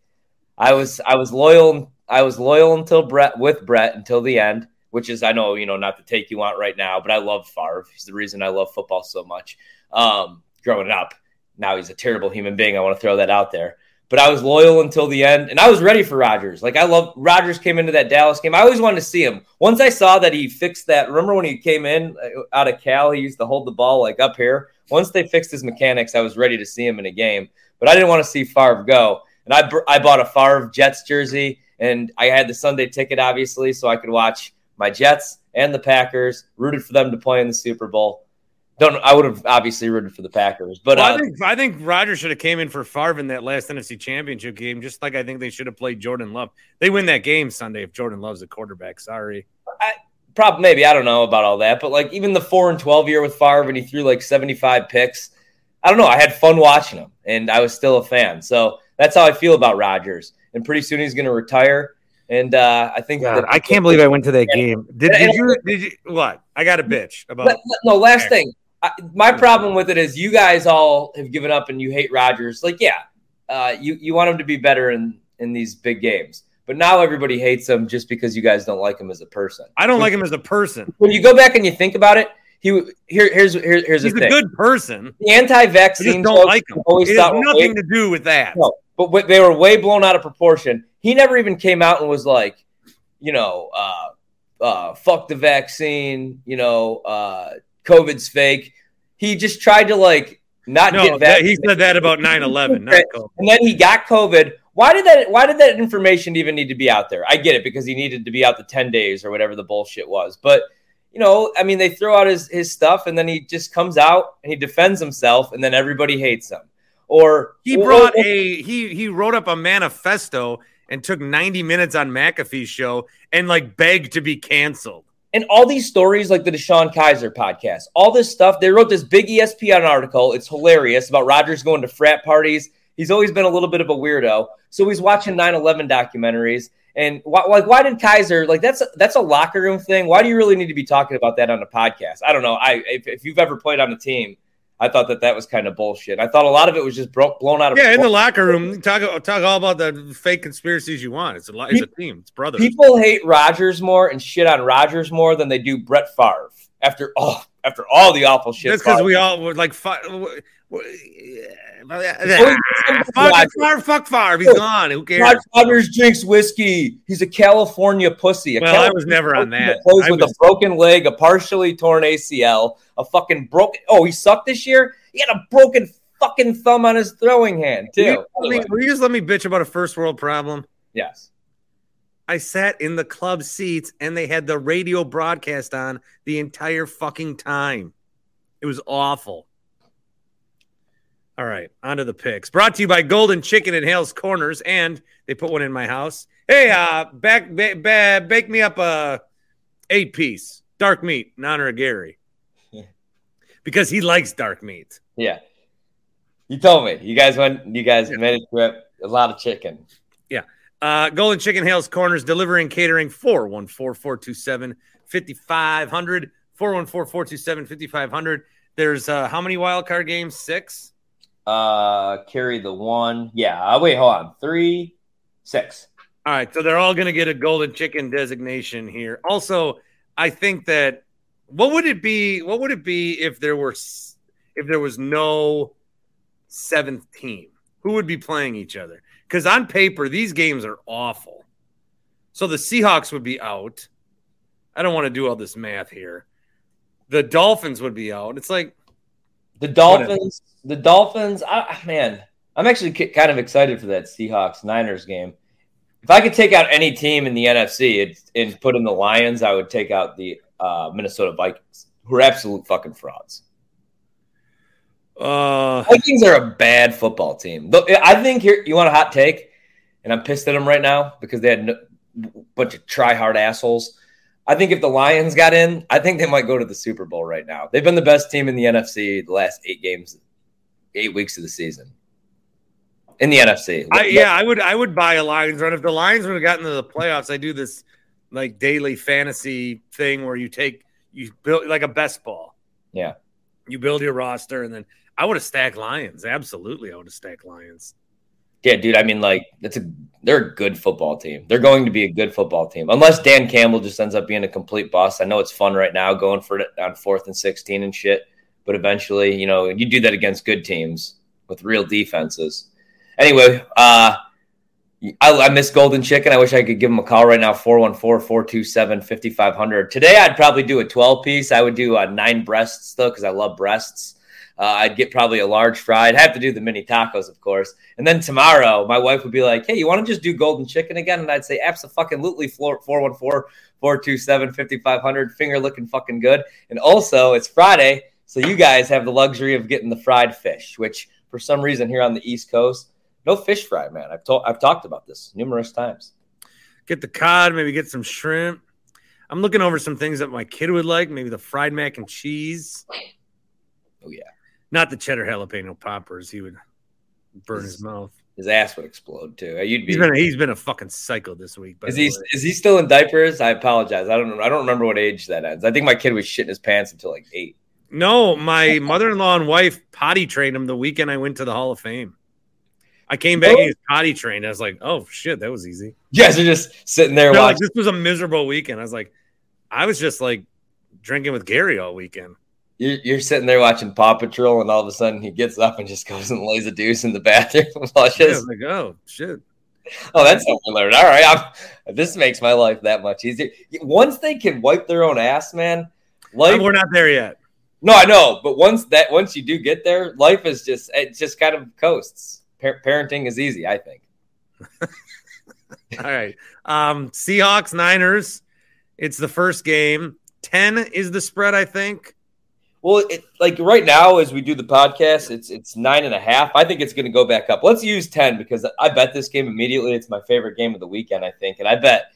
I was I was loyal I was loyal until Brett with Brett until the end, which is I know you know not the take you want right now, but I love Favre. He's the reason I love football so much. Um, growing up, now he's a terrible human being. I want to throw that out there. But I was loyal until the end, and I was ready for Rodgers. Like I love Rodgers came into that Dallas game. I always wanted to see him. Once I saw that he fixed that. Remember when he came in uh, out of Cal? He used to hold the ball like up here. Once they fixed his mechanics, I was ready to see him in a game. But I didn't want to see Favre go. And I I bought a Favre Jets jersey, and I had the Sunday ticket obviously, so I could watch my Jets and the Packers. Rooted for them to play in the Super Bowl. Don't I would have obviously rooted for the Packers, but Well, uh, I think I think Rodgers should have came in for Favre in that last NFC Championship game, just like I think they should have played Jordan Love. They win that game Sunday if Jordan Love's the quarterback. Sorry. probably maybe I don't know about all that, but like even the four and twelve year with Favre and he threw like seventy five picks. I don't know. I had fun watching him, and I was still a fan. So that's how I feel about Rodgers. And pretty soon he's going to retire. And uh, I think that- I can't believe I went to that game. Did, did you? Did you? What? I got a bitch about. But, no, last thing. I, my problem with it is you guys all have given up and you hate Rodgers. Like, yeah, uh, you you want him to be better in in these big games, but now everybody hates him just because you guys don't like him as a person. I don't like him as a person. When you go back and you think about it, he here here's here, here's He's a thing. good person. the anti-vaccine don't like him. always It has nothing way- to do with that. No, but they were way blown out of proportion. He never even came out and was like, you know, uh, uh, fuck the vaccine, you know, uh, COVID's fake. He just tried to like not No, get that, he said that about 9-11, not COVID. and then he got COVID. Why did that? Why did that information even need to be out there? I get it because he needed to be out the ten days or whatever the bullshit was. But you know, I mean, they throw out his his stuff, and then he just comes out and he defends himself, and then everybody hates him. Or He brought a he he wrote up a manifesto and took 90 minutes on McAfee's show and like begged to be canceled. And all these stories like the DeShone Kizer podcast, all this stuff, they wrote this big ESPN article. It's hilarious about Rodgers going to frat parties. He's always been a little bit of a weirdo. So he's watching 9-11 documentaries. And why, like, why did Kaiser like that's a, that's a locker room thing? Why do you really need to be talking about that on a podcast? I don't know. I if, if you've ever played on a team, I thought that that was kind of bullshit. I thought a lot of it was just bro- blown out of Yeah, in the locker room, talk talk all about the fake conspiracies you want. It's a it's a team. It's brothers. People hate Rodgers more and shit on Rodgers more than they do Brett Favre. After all, after all the awful shit, That's because we all were like, fu- w- w- Rodgers- fuck Favre, fuck Favre. He's gone. Who cares? Rod drinks whiskey. He's a California pussy. A Well, I was never on pussy that. Plays I with was- a broken leg, a partially torn ACL, a fucking broken. Oh, he sucked this year. He had a broken fucking thumb on his throwing hand Will too. you, let me- will you just let me bitch about a first world problem? yes. I sat in the club seats and they had the radio broadcast on the entire fucking time. It was awful. All right, on to the picks. Brought to you by Golden Chicken at Hale's Corners, and they put one in my house. Hey, uh, back, ba- ba- bake me up a eight piece dark meat in honor of Gary because he likes dark meat. Yeah. You told me. You guys went. You guys made a trip. A lot of chicken. Yeah. Uh, Golden Chicken Hales Corners delivering catering 414 427 5500. 414 427 5500. There's uh, how many wild card games? Six? Uh, carry the one. Yeah. Uh, wait. Hold on. Three, six. All right. So they're all going to get a Golden Chicken designation here. Also, I think that what would it be? What would it be if there were if there was no seventh team? Who would be playing each other? Because on paper, these games are awful. So the Seahawks would be out. I don't want to do all this math here. The Dolphins would be out. It's like The Dolphins. The Dolphins. I, man, I'm actually kind of excited for that Seahawks Niners game. If I could take out any team in the NFC and, put in the Lions, I would take out the uh, Minnesota Vikings, who are absolute fucking frauds. uh Vikings are a bad football team. I think here you want a hot take, and I'm pissed at them right now because they had a bunch of try hard assholes. I think if the Lions got in, I think they might go to the Super Bowl right now. They've been the best team in the NFC the last eight games, eight weeks of the season. in the NFC. I, yeah, I would I would buy a Lions run if the Lions would have gotten to the playoffs. I do this like daily fantasy thing where you take you build like a best ball. Yeah. You build your roster and then I would have stacked Lions. Absolutely, I would have stacked Lions. Yeah, dude. I mean, like, that's a they're a good football team. They're going to be a good football team, unless Dan Campbell just ends up being a complete bust. I know it's fun right now going for it on fourth and sixteen and shit, but eventually, you know, you do that against good teams with real defenses. Anyway, uh, I, I miss Golden Chicken. I wish I could give them a call right now 414 427 5500. Today, I'd probably do a 12 piece. I would do uh, nine breasts, though, because I love breasts. Uh, I'd get probably a large fry. I'd have to do the mini tacos, of course. And then tomorrow, my wife would be like, hey, you want to just do golden chicken again? And I'd say, absolutely, 414 427 5500. Finger looking fucking good. And also, it's Friday. So you guys have the luxury of getting the fried fish, which for some reason here on the East Coast, no fish fry, man. I've told I've talked about this numerous times. Get the cod, maybe get some shrimp. I'm looking over some things that my kid would like, maybe the fried mac and cheese. Oh yeah. Not the cheddar jalapeno poppers. He would burn his, his mouth. His ass would explode too. Uh, you'd be. He's been a, he's been a fucking psycho this week. Is he is he still in diapers? I apologize. I don't I don't remember what age that ends. I think my kid was shitting his pants until like eight. No, my mother-in-law and wife potty trained him the weekend I went to the Hall of Fame. I came back oh. and he's potty trained. I was like, oh shit, that was easy. You guys are just sitting there watching. Like, this was a miserable weekend. I was like, I was just like drinking with Gary all weekend. You're, you're sitting there watching Paw Patrol, and all of a sudden he gets up and just goes and lays a deuce in the bathroom. just, yeah, like, oh shit. Oh, that's something learned. All right, I'm, this makes my life that much easier. Once they can wipe their own ass, man. Life, we're not there yet. No, I know, but once that once you do get there, life is just it just kind of coasts. Pa- parenting is easy, I think. All right, um, Seahawks Niners. It's the first game. Ten is the spread, I think. Well, it, like right now, as we do the podcast, it's it's nine and a half. I think it's going to go back up. Let's use ten because I bet this game immediately. It's my favorite game of the weekend, I think, and I bet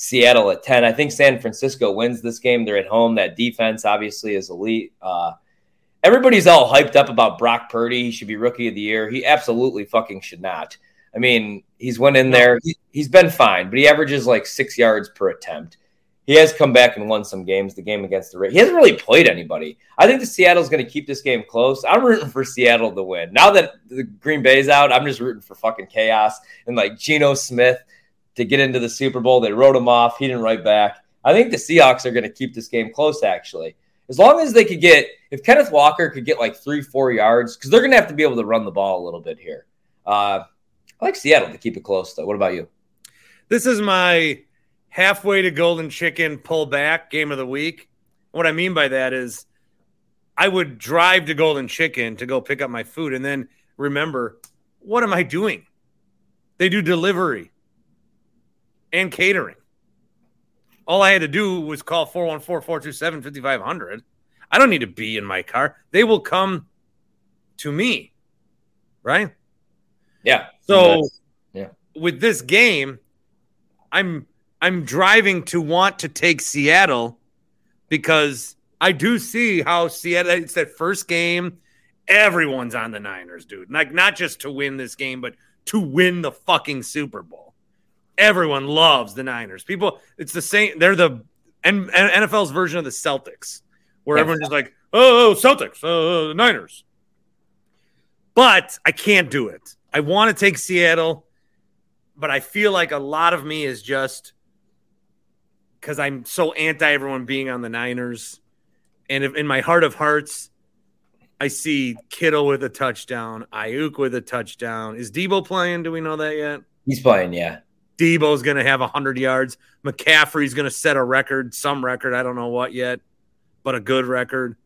Seattle at 10. I think San Francisco wins this game. They're at home. That defense obviously is elite. Uh, everybody's all hyped up about Brock Purdy. He should be rookie of the year. He absolutely fucking should not. I mean, he's went in there. He, has been fine, but he averages like six yards per attempt. He has come back and won some games. The game against the Raiders, he hasn't really played anybody. I think the Seattle's going to keep this game close. I'm rooting for Seattle to win. Now that the Green Bay's out, I'm just rooting for fucking chaos and like Geno Smith to get into the Super Bowl. They wrote him off. He didn't write back. I think the Seahawks are going to keep this game close, actually. As long as they could get, if Kenneth Walker could get like three, four yards, because they're going to have to be able to run the ball a little bit here. Uh, I like Seattle to keep it close, though. What about you? This is my halfway to golden chicken pull back game of the week. What I mean by that is I would drive to golden chicken to go pick up my food and then remember, what am I doing? They do delivery and catering. All I had to do was call 414 427 5500. I don't need to be in my car. They will come to me. Right? Yeah. So yeah. with this game, I'm I'm driving to want to take Seattle because I do see how Seattle it's that first game. Everyone's on the Niners, dude. Like not just to win this game, but to win the fucking Super Bowl everyone loves the Niners. People, it's the same. They're the and NFL's version of the Celtics, where yes. everyone's just like, oh, oh Celtics, uh, Niners. But I can't do it. I want to take Seattle, but I feel like a lot of me is just because I'm so anti everyone being on the Niners. And if in my heart of hearts, I see Kittle with a touchdown, Aiyuk with a touchdown. Is Deebo playing? Do we know that yet? He's playing, yeah. Deebo's going to have 100 yards. McCaffrey's going to set a record, some record, I don't know what yet, but a good record.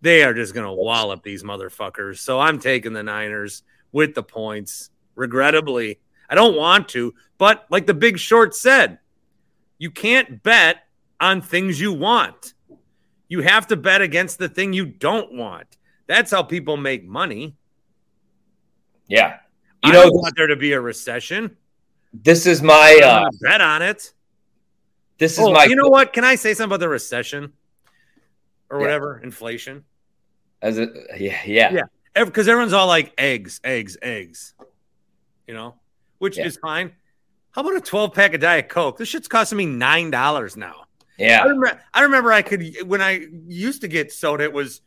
They are just going to wallop these motherfuckers. So I'm taking the Niners with the points. Regrettably, I don't want to, but like the big short said, you can't bet on things you want. You have to bet against the thing you don't want. That's how people make money. Yeah. You I know, don't want there to be a recession. This is my uh, bet on it. This is oh, my. You know what? Can I say something about the recession or whatever yeah. inflation? As a, yeah, yeah, yeah. Because everyone's all like eggs, eggs, eggs. you know, which Yeah. is fine. How about a 12 pack of Diet Coke? This shit's costing me nine dollars now. I Yeah. remember, I remember I could when I used to get soda, it was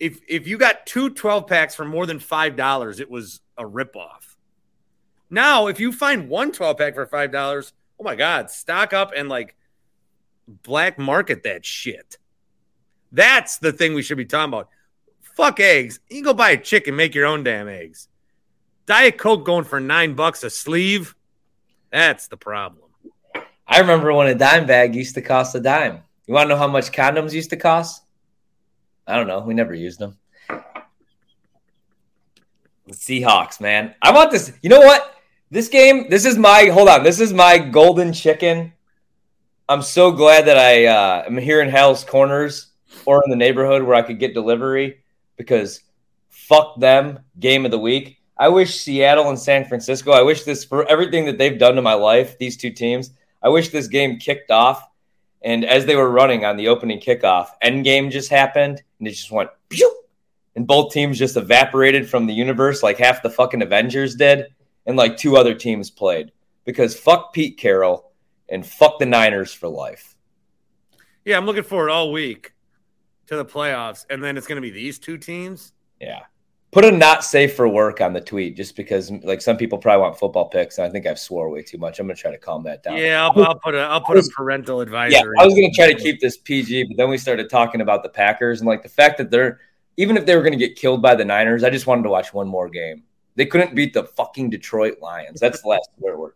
if if you got two 12 packs for more than five dollars, it was a ripoff. Now, if you find one 12 pack for five dollars, oh my god, stock up and like black market that shit. That's the thing we should be talking about. Fuck eggs. You can go buy a chicken, make your own damn eggs. Diet Coke going for nine bucks a sleeve. That's the problem. I remember when a dime bag used to cost a dime. You want to know how much condoms used to cost? I don't know. We never used them. The Seahawks, man. I want this. You know what? This game, this is my, hold on. This is my golden chicken. I'm so glad that I uh, am here in Hell's Corners or in the neighborhood where I could get delivery because fuck them, game of the week. I wish Seattle and San Francisco, I wish this for everything that they've done to my life, these two teams. I wish this game kicked off. And as they were running on the opening kickoff, end game just happened and it just went pew, and both teams just evaporated from the universe like half the fucking Avengers did, and like two other teams played. Because fuck Pete Carroll and fuck the Niners for life. Yeah, I'm looking forward all week to the playoffs, and then it's going to be these two teams. Yeah. Put a not safe for work on the tweet just because like some people probably want football picks. And I think I've swore way too much. I'm gonna try to calm that down. Yeah, I'll, I'll put a I'll put a parental advisory. Yeah, I was going to try to keep this PG, but then we started talking about the Packers and like the fact that they're even if they were going to get killed by the Niners, I just wanted to watch one more game. They couldn't beat the fucking Detroit Lions. That's the last swear word.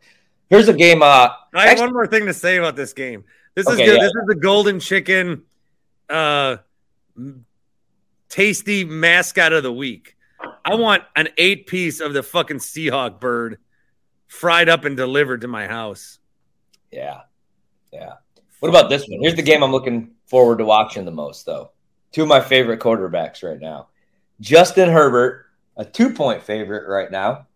Here's a game. Uh, I have actually- one more thing to say about this game. This is good. yeah. This is the golden chicken, uh, tasty mascot of the week. I want an eight piece of the fucking Seahawk bird fried up and delivered to my house. yeah, yeah. What about this one? Here's the game I'm looking forward to watching the most, though. Two of my favorite quarterbacks right now. Justin Herbert, a two point favorite right now,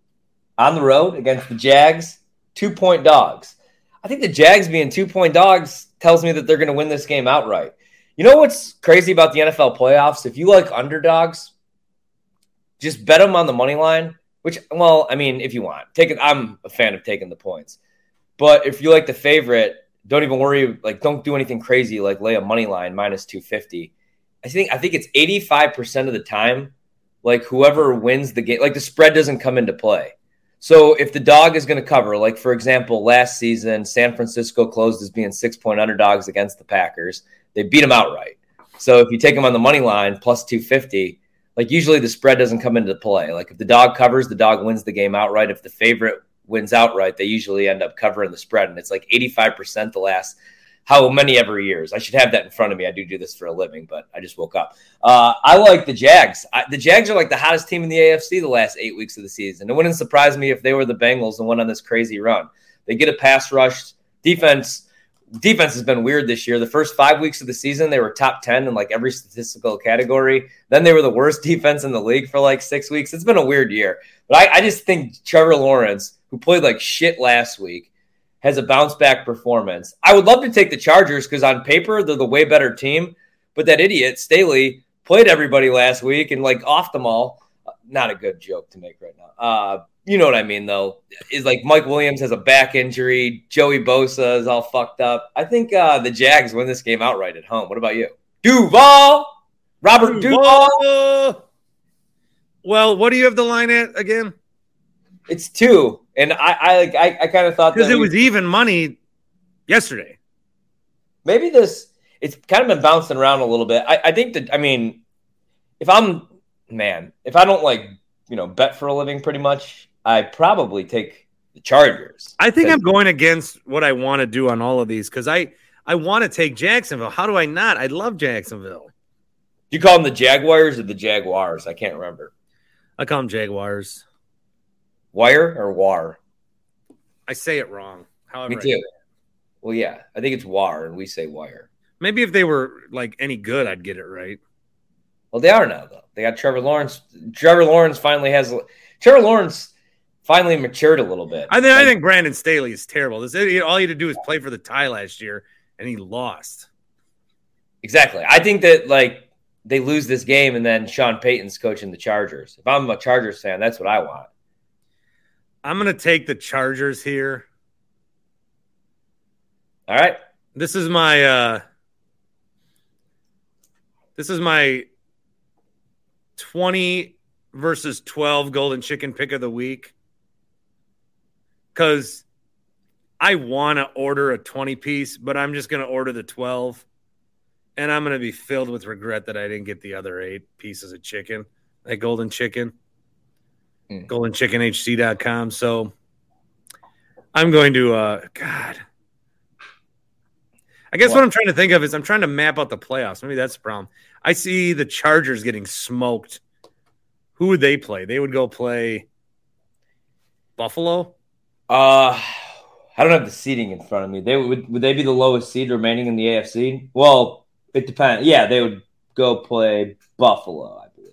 on the road against the Jags, two point dogs. I think the Jags being two point dogs tells me that they're going to win this game outright. You know what's crazy about the NFL playoffs? If you like underdogs, just bet them on the money line. Which, well, I mean, if you want, take it. I'm a fan of taking the points, but if you like the favorite, don't even worry. Like, don't do anything crazy. Like, lay a money line minus two fifty. I think I think it's eighty five percent of the time, like whoever wins the game, like the spread doesn't come into play. So if the dog is going to cover, like for example, last season San Francisco closed as being six point underdogs against the Packers. They beat them outright. So if you take them on the money line plus two fifty, like usually the spread doesn't come into play. Like if the dog covers, the dog wins the game outright. If the favorite wins outright, they usually end up covering the spread, and it's like eighty five percent the last how many ever years. I should have that in front of me. I do do this for a living, but I just woke up. Uh, I like the Jags. I, the Jags are like the hottest team in the AFC the last eight weeks of the season. It wouldn't surprise me if they were the Bengals and went on this crazy run. They get a pass rush defense. Defense has been weird this year. The first five weeks of the season, they were top 10 in like every statistical category. Then they were the worst defense in the league for like six weeks. It's been a weird year. But I, I just think Trevor Lawrence, who played like shit last week, has a bounce back performance. I would love to take the Chargers because on paper they're the way better team, but that idiot Staley played everybody last week and like off them all. Not a good joke to make right now. Uh, you know what I mean though? Is like Mike Williams has a back injury, Joey Bosa is all fucked up. I think uh, the Jags win this game outright at home. What about you? Duval, Robert Duvall. Whoa! Well, what do you have the line at again? It's two, and I I like I, I kind of thought Because it was even money yesterday. maybe this it's kind of been bouncing around a little bit. I, I think that I mean, if I'm man, if I don't like you know bet for a living, pretty much, I probably take the Chargers. I think I'm going against what I want to do on all of these because I I want to take Jacksonville. How do I not? I love Jacksonville. Do you call them the Jaguars or the Jaguars? I can't remember. I call them Jaguars. Wire or War? I say it wrong. However, Me too. Well, yeah, I think it's War, and we say Wire. maybe if they were like any good, I'd get it right. Well, they are now though. They got Trevor Lawrence. Trevor Lawrence finally has. Trevor Lawrence finally matured a little bit. I think I think Brandon Staley is terrible. This all he had to do is play for the tie last year, and he lost. Exactly. I think that like they lose this game and then Sean Payton's coaching the Chargers. If I'm a Chargers fan, that's what I want. I'm gonna take the Chargers here. All right. This is my uh this is my 20 versus 12 golden chicken pick of the week. Cause I want to order a 20 piece, but I'm just gonna order the 12. And I'm gonna be filled with regret that I didn't get the other eight pieces of chicken, that golden chicken. Mm. goldenchickenhc.com. So I'm going to uh God. I guess what? What? I'm trying to think of is I'm trying to map out the playoffs. Maybe that's the problem. I see the Chargers getting smoked. Who would they play? They would go play Buffalo. Uh, I don't have the seating in front of me. They would would they be the lowest seed remaining in the AFC? Well, it depends. Yeah, they would go play Buffalo, I believe.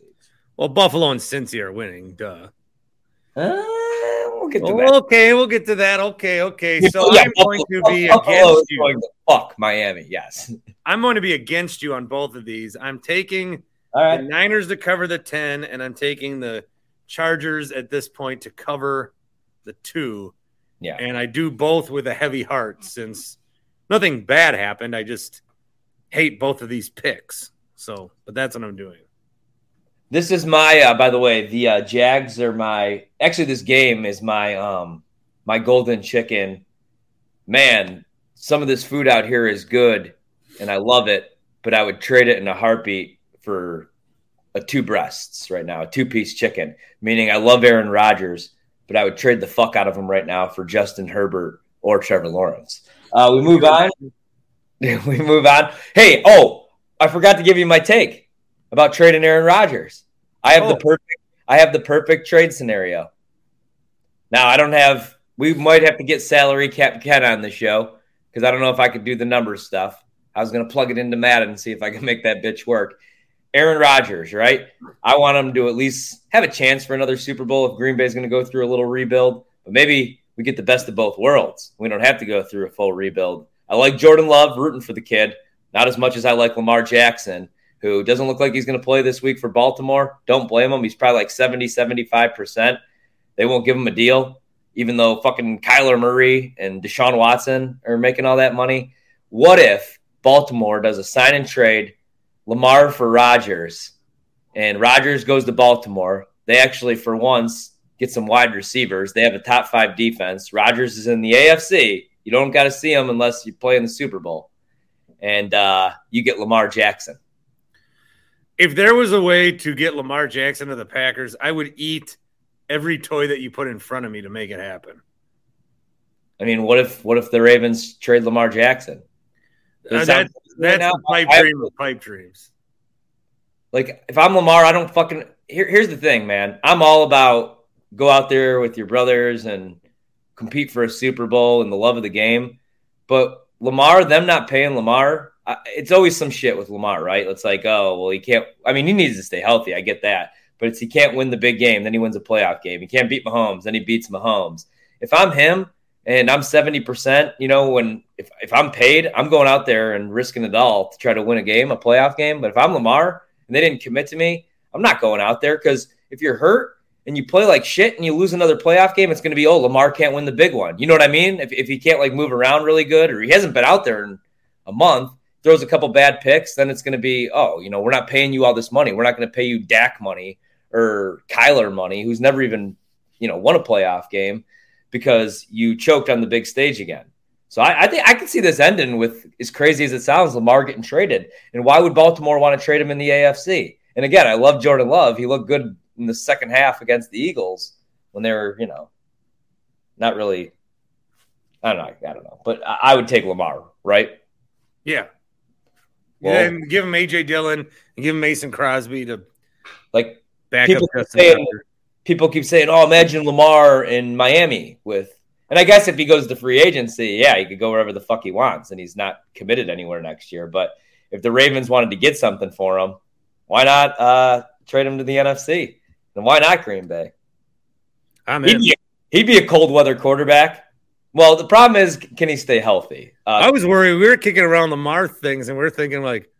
Well, Buffalo and Cincy are winning. Duh. Uh, we'll get to that. Okay, we'll get to that. Okay, okay. So Yeah, I'm going to be Buffalo against you. fuck Miami. Yes. I'm going to be against you on both of these. I'm taking All the. Niners to cover the 10, and I'm taking the Chargers at this point to cover the two. Yeah. And I do both with a heavy heart since nothing bad happened. I just hate both of these picks. So, but that's what I'm doing. This is my. Uh, by the way, the uh, Jags are my. Actually, this game is my um my golden chicken. Man, some of this food out here is good, and I love it. But I would trade it in a heartbeat for a two breasts right now, a two piece chicken. Meaning, I love Aaron Rodgers, but I would trade the fuck out of him right now for Justin Herbert or Trevor Lawrence. Uh, we move on. we move on. Hey, oh, I forgot to give you my take about trading Aaron Rodgers. I have the Oh. perfect I have the perfect trade scenario. Now I don't have we might have to get salary cap Ken on the show because I don't know if I could do the numbers stuff. I was gonna plug it into Madden and see if I can make that bitch work. Aaron Rodgers, right? I want him to at least have a chance for another Super Bowl if Green Bay's gonna go through a little rebuild. But maybe we get the best of both worlds. We don't have to go through a full rebuild. I like Jordan Love rooting for the kid, not as much as I like Lamar Jackson who doesn't look like he's going to play this week for Baltimore. Don't blame him. He's probably like 70, 75%. They won't give him a deal, even though fucking Kyler Murray and Deshaun Watson are making all that money. What if Baltimore does a sign and trade Lamar for Rodgers and Rodgers goes to Baltimore? They actually, for once, get some wide receivers. They have a top five defense. Rodgers is in the AFC. You don't got to see him unless you play in the Super Bowl. And uh, you get Lamar Jackson. If there was a way to get Lamar Jackson to the Packers, I would eat every toy that you put in front of me to make it happen. I mean, what if what if the Ravens trade Lamar Jackson? Does Uh, that, sound- that's now, pipe I- dream of pipe dreams. Like if I'm Lamar, I don't fucking. Here, here's the thing, man. I'm all about go out there with your brothers and compete for a Super Bowl and the love of the game. But Lamar, them not paying Lamar, I, it's always some shit with Lamar, right? It's like, oh, well, he can't. I mean, he needs to stay healthy. I get that, but it's he can't win the big game, then he wins a playoff game. He can't beat Mahomes, then he beats Mahomes. If I'm him and I'm seventy percent, you know, when if if I'm paid, I'm going out there and risking it all to try to win a game, a playoff game. But if I'm Lamar and they didn't commit to me, I'm not going out there because if you're hurt and you play like shit and you lose another playoff game, it's going to be, oh, Lamar can't win the big one. You know what I mean? If, if he can't like move around really good or he hasn't been out there in a month, throws a couple bad picks, then it's going to be, oh, you know, we're not paying you all this money. We're not going to pay you Dak money or Kyler money, who's never even, you know, won a playoff game because you choked on the big stage again. So I, I think I can see this ending with as crazy as it sounds, Lamar getting traded. And why would Baltimore want to trade him in the AFC? And again, I love Jordan Love. He looked good in the second half against the Eagles when they were, you know, not really. I don't know. I don't know, but I, I would take Lamar, right? Yeah. Well- yeah, and give him AJ Dillon and give him Mason Crosby to Like back People up Justin saying-. People keep saying, "Oh, imagine Lamar in Miami with." And I guess if he goes to free agency, yeah, he could go wherever the fuck he wants, and he's not committed anywhere next year. But if the Ravens wanted to get something for him, why not uh, trade him to the NFC? And why not Green Bay? I'm He'd in. be, he'd be a cold weather quarterback. Well, the problem is, can he stay healthy? I Uh, was worried. We were kicking around Lamar things, and we are thinking like,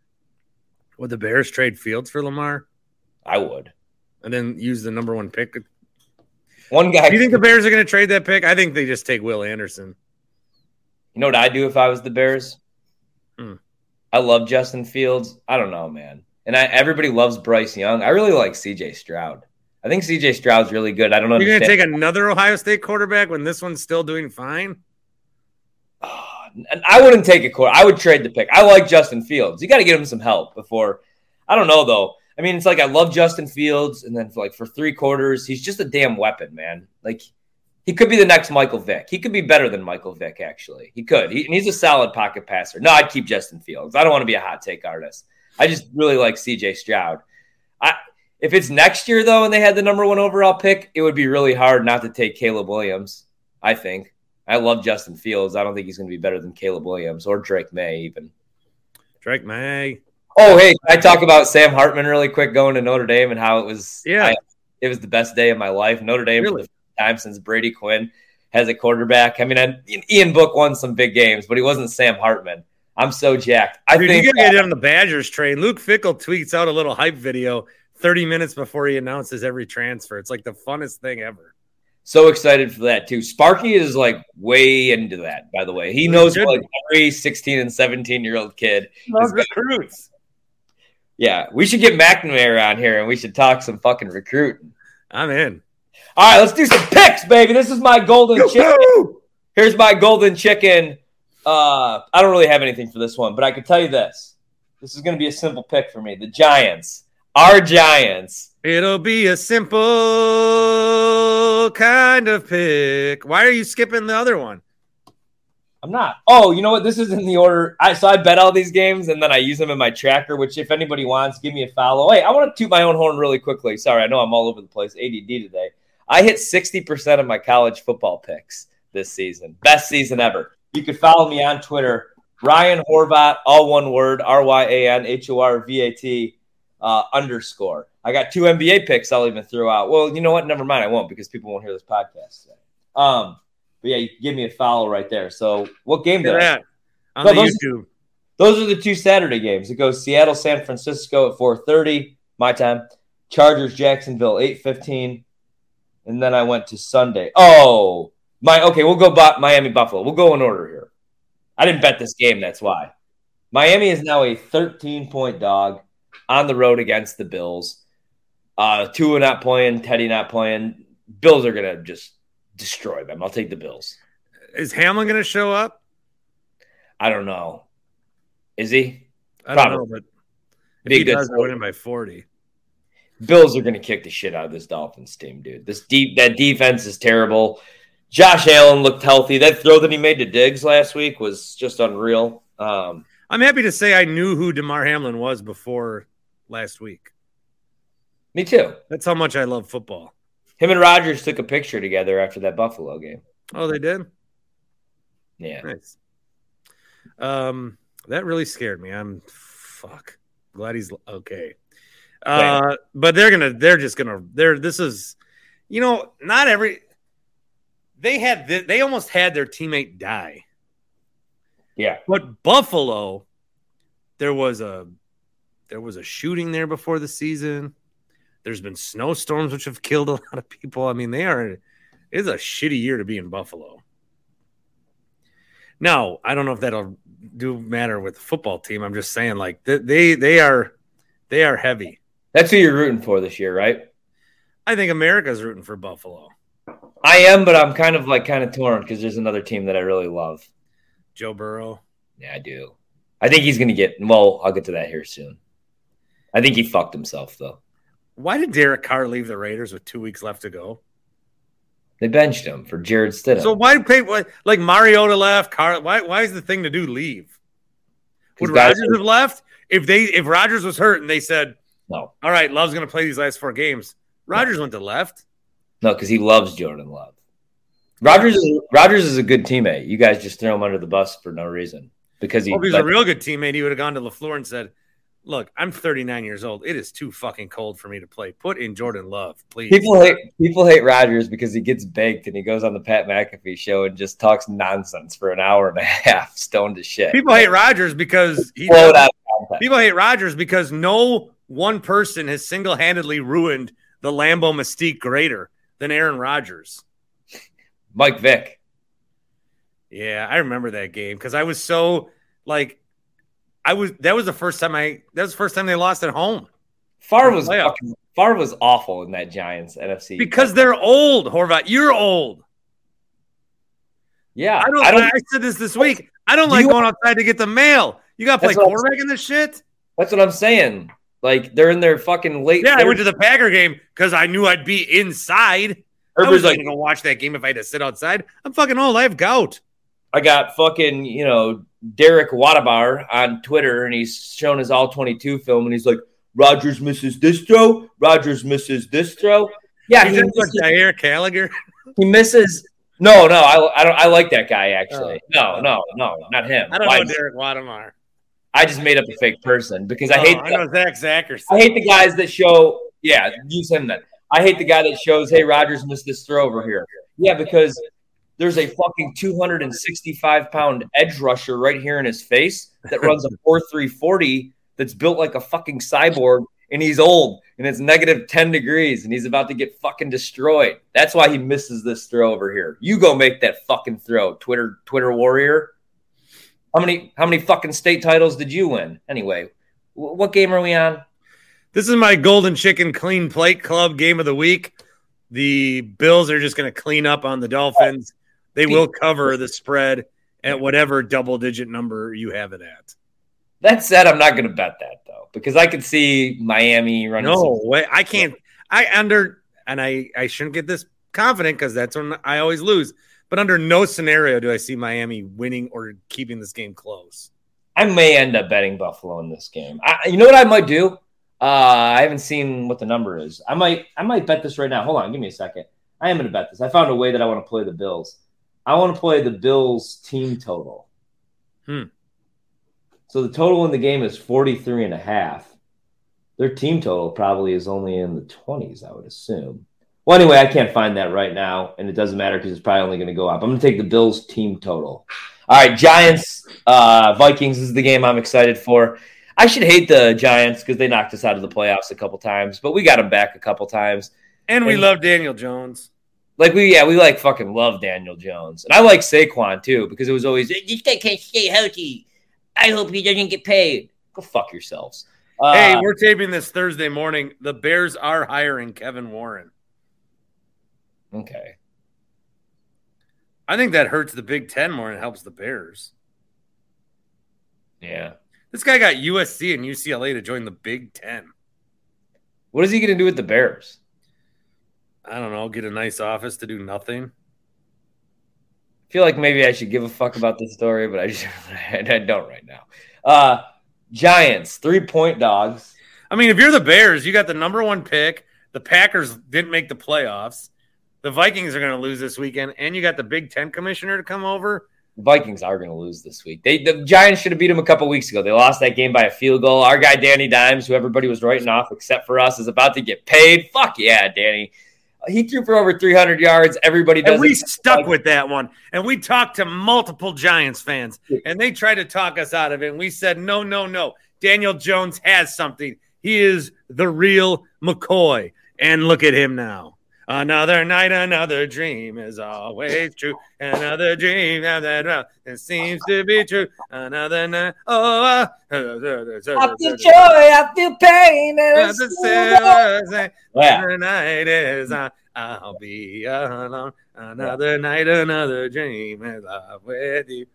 would the Bears trade Fields for Lamar I would. And then use the number one pick? One guy. Do you think the Bears are going to trade that pick? I think they just take Will Anderson. You know what I'd do if I was the Bears? Hmm. I love Justin Fields. I don't know, man. And I, everybody loves Bryce Young. I really like CJ Stroud. I think CJ Stroud's really good. I don't know. If you're going to take another Ohio State quarterback when this one's still doing fine? I wouldn't take a quarter. I would trade the pick. I like Justin Fields. You got to give him some help before. I don't know though. I mean, it's like I love Justin Fields, and then for like for three quarters, he's just a damn weapon, man. Like he could be the next Michael Vick. He could be better than Michael Vick, actually. He could. He, and he's a solid pocket passer. No, I'd keep Justin Fields. I don't want to be a hot take artist. I just really like CJ Stroud. I if it's next year though, and they had the number one overall pick, it would be really hard not to take Caleb Williams. I think. I love Justin Fields. I don't think he's going to be better than Caleb Williams or Drake Maye even. Drake Maye. Oh, hey, can I talk about Sam Hartman really quick going to Notre Dame and how it was? Yeah, I, it was the best day of my life. Notre Dame Really? for the first time since Brady Quinn has a quarterback. I mean, I, Ian Book won some big games, but he wasn't Sam Hartman. I'm so jacked. I Dude, think you gotta get on the Badgers train. Luke Fickell tweets out a little hype video 30 minutes before he announces every transfer. It's like the funnest thing ever. so excited for that too. Sparky is like way into that. By the way, he knows be. every 16 and 17 year old kid. Loves recruits. Yeah, we should get McNamara on here and we should talk some fucking recruiting. I'm in. All right, let's do some picks, baby. This is my golden chicken. Here's my golden chicken. Uh, I don't really have anything for this one, but I can tell you this. This is going to be a simple pick for me. The Giants, our Giants. It'll be a simple kind of pick. Why are you skipping the other one? I'm not. Oh, you know what? This is in the order. I so I bet all these games and then I use them in my tracker. Which, if anybody wants, give me a follow. Hey, I want to toot my own horn really quickly. Sorry, I know I'm all over the place. ADD today. I hit 60% of my college football picks this season. Best season ever. You can follow me on Twitter, Ryan Horvat, all one word, R Y A N H O R V A T uh, underscore. I got two NBA picks I'll even throw out. Well, you know what? Never mind. I won't because people won't hear this podcast today. Um, but yeah, you can give me a follow right there. So what game did that on No, the those- YouTube. Those are the two Saturday games. It goes Seattle, San Francisco at 4:30, my time. Chargers, Jacksonville, 8:15. And then I went to Sunday. Oh, my okay, we'll go Bu- Miami Buffalo. We'll go in order here. I didn't bet this game, that's why. Miami is now a 13 point dog on the road against the Bills. Uh Tua not playing, Teddy not playing. Bills are gonna just destroy them. I'll take the Bills. Is Hamlin going to show up? I don't know. Is he? I don't know, but if he does, story. winning by 40. Bills are going to kick the shit out of this Dolphins team, dude. This deep that defense is terrible. Josh Allen looked healthy. That throw that he made to Diggs last week was just unreal. Um, I'm happy to say I knew who Damar Hamlin was before last week. me too. That's how much I love football. Him and Rodgers took a picture together after that Buffalo game. Oh, they did? Yeah, Nice. Um, that really scared me. I'm fuck. Glad he's okay. Uh, but they're gonna, they're just gonna, they're. This is, you know, not every. They had, th- they almost had their teammate die. yeah. But Buffalo, there was a, there was a shooting there before the season. There's been snowstorms which have killed a lot of people. I mean, they are. It's a shitty year to be in Buffalo. Now, I don't know if that'll do matter with the football team. I'm just saying, like they they, are they are heavy. That's who you're rooting for this year, right? I think America's rooting for Buffalo. I am, but I'm kind of like kind of torn because there's another team that I really love. Joe Burrow. Yeah, I do. I think he's going to get. Well, I'll get to that here soon. I think he fucked himself though. Why did Derek Carr leave the Raiders with two weeks left to go? They benched him for Jarrett Stidham. So why pay why, like Mariota left? Carr, why why is the thing to do leave? Would Rodgers have left if they if Rodgers was hurt and they said, no, "All right, Love's going to play these last four games"? Rodgers went to left. no, because he loves Jordan Love. Rodgers is Rodgers is a good teammate. You guys just throw him under the bus for no reason because he. Well, if he was like- a real good teammate, he would have gone to LaFleur and said, "Look, I'm 39 years old. It is too fucking cold for me to play. Put in Jordan Love, please." people hate people hate Rodgers because he gets baked and he goes on the Pat McAfee show and just talks nonsense for an hour and a half, stoned to shit. People hate Rodgers because he. People hate Rodgers because no one person has single handedly ruined the Lambeau Mystique greater than Aaron Rodgers. Mike Vick. Yeah, I remember that game because I was so like, I was that was the first time I that was the first time they lost at home Favre was fucking, Favre was awful in that Giants NFC because they're old. Horvat, you're old. yeah, I don't. I, said this this week. I don't Do like going outside to get the mail. You got to play That's what I'm quarterback in this shit. That's what I'm saying. Like they're in their fucking late. Yeah, I went to the Packer game because I knew I'd be inside. I was like, going to watch that game if I had to sit outside. I'm fucking old. I have gout. I got fucking, you know, Derek Wadabar on Twitter, and he's shown his all 22 film, and he's like, Rodgers misses this throw, Rodgers misses this throw. Yeah, He he like misses, Jair Gallagher. he misses. No, no, I, I don't. I like that guy actually. Oh. No, no, no, not him. Oh. I don't Why- know Derek Wadamar. I just made up a fake person because I Oh, hate. I know Zach Zackerson. I hate the guys that show. Yeah, use him then. I hate the guy that shows, "Hey, Rodgers missed this throw over here." Yeah, because there's a fucking 265 pound edge rusher right here in his face that runs a 4340 that's built like a fucking cyborg, and he's old and it's negative 10 degrees and he's about to get fucking destroyed. That's why he misses this throw over here. You go make that fucking throw, Twitter Twitter warrior. How many how many fucking state titles did you win? Anyway, wh- what game are we on? This is my Golden Chicken Clean Plate Club game of the week. The Bills are just going to clean up on the Dolphins. They will cover the spread at whatever double digit number you have it at. That said, I'm not going to bet that though because I could see Miami running. No some- way. I can't. I under, and I, I shouldn't get this confident because that's when I always lose. But under no scenario do I see Miami winning or keeping this game close. I may end up betting Buffalo in this game. I, you know what I might do? Uh, I haven't seen what the number is. I might I might bet this right now. Hold on, give me a second. I am going to bet this. I found a way that I want to play the Bills. I want to play the Bills team total. Hmm. So the total in the game is 43 and a half. Their team total probably is only in the 20s, I would assume. Well, anyway, I can't find that right now, and it doesn't matter because it's probably only going to go up. I'm going to take the Bills team total. All right, Giants, uh, Vikings is the game I'm excited for. I should hate the Giants because they knocked us out of the playoffs a couple times, but we got them back a couple times. And we And- love Daniel Jones. Like we, yeah, we like fucking love Daniel Jones, and I like Saquon too because it was always this guy can't stay healthy. I hope he doesn't get paid. Go fuck yourselves. Uh, hey, we're taping this Thursday morning. The Bears are hiring Kevin Warren. okay. I think that hurts the Big Ten more and it helps the Bears. Yeah. This guy got USC and UCLA to join the Big Ten. What is he going to do with the Bears? I don't know, get a nice office to do nothing. I feel like maybe I should give a fuck about this story, but I just I don't right now. Uh, Giants three point dogs. I mean, if you're the Bears, you got the number one pick. The Packers didn't make the playoffs. The Vikings are going to lose this weekend, and you got the Big Ten commissioner to come over. The Vikings are going to lose this week. They the Giants should have beat them a couple weeks ago. They lost that game by a field goal. Our guy Danny Dimes, who everybody was writing off except for us, is about to get paid. Fuck yeah, Danny. He threw for over 300 yards. Everybody does. And we stuck with that one. And we talked to multiple Giants fans, and they tried to talk us out of it. And we said, no, no, no. Daniel Jones has something. He is the real McCoy. And look at him now. Another night, another dream is always true. Another dream that it seems to be true. Another night. Oh, uh, I feel joy, I feel pain, and it's still Another night is on. I'll be alone. Another night, another dream is up with you.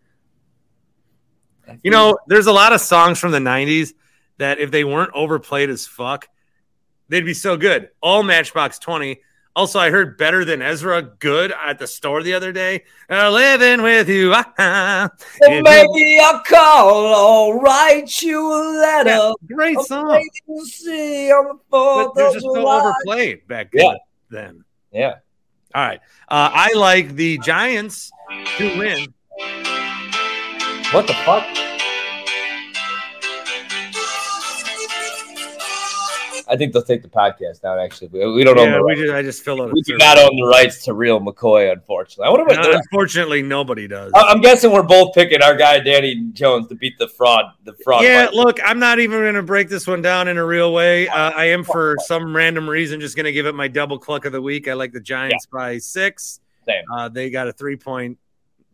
You know, there's a lot of songs from the 90s that if they weren't overplayed as fuck, they'd be so good. All Matchbox 20. Also, I heard Better Than Ezra good at the store the other day. Uh, living with you. ah, Well, maybe I'll call or write you a letter. Yeah, great song. see on the But they're just so overplayed back Yeah. then. Yeah. All right. Uh, I like the Giants to win. What the fuck? I think they'll take the podcast down. Actually, we, we don't own Yeah, the we rights. just I just fill out. We do not own the rights to real McCoy, unfortunately. I wonder what. Uh, unfortunately, nobody does. I- I'm guessing we're both picking our guy Danny Jones to beat the fraud. The fraud. Yeah, look, I'm not even going to break this one down in a real way. Uh, I am, for some random reason, just going to give it my double cluck of the week. I like the Giants by six. Same. Uh, they got a three point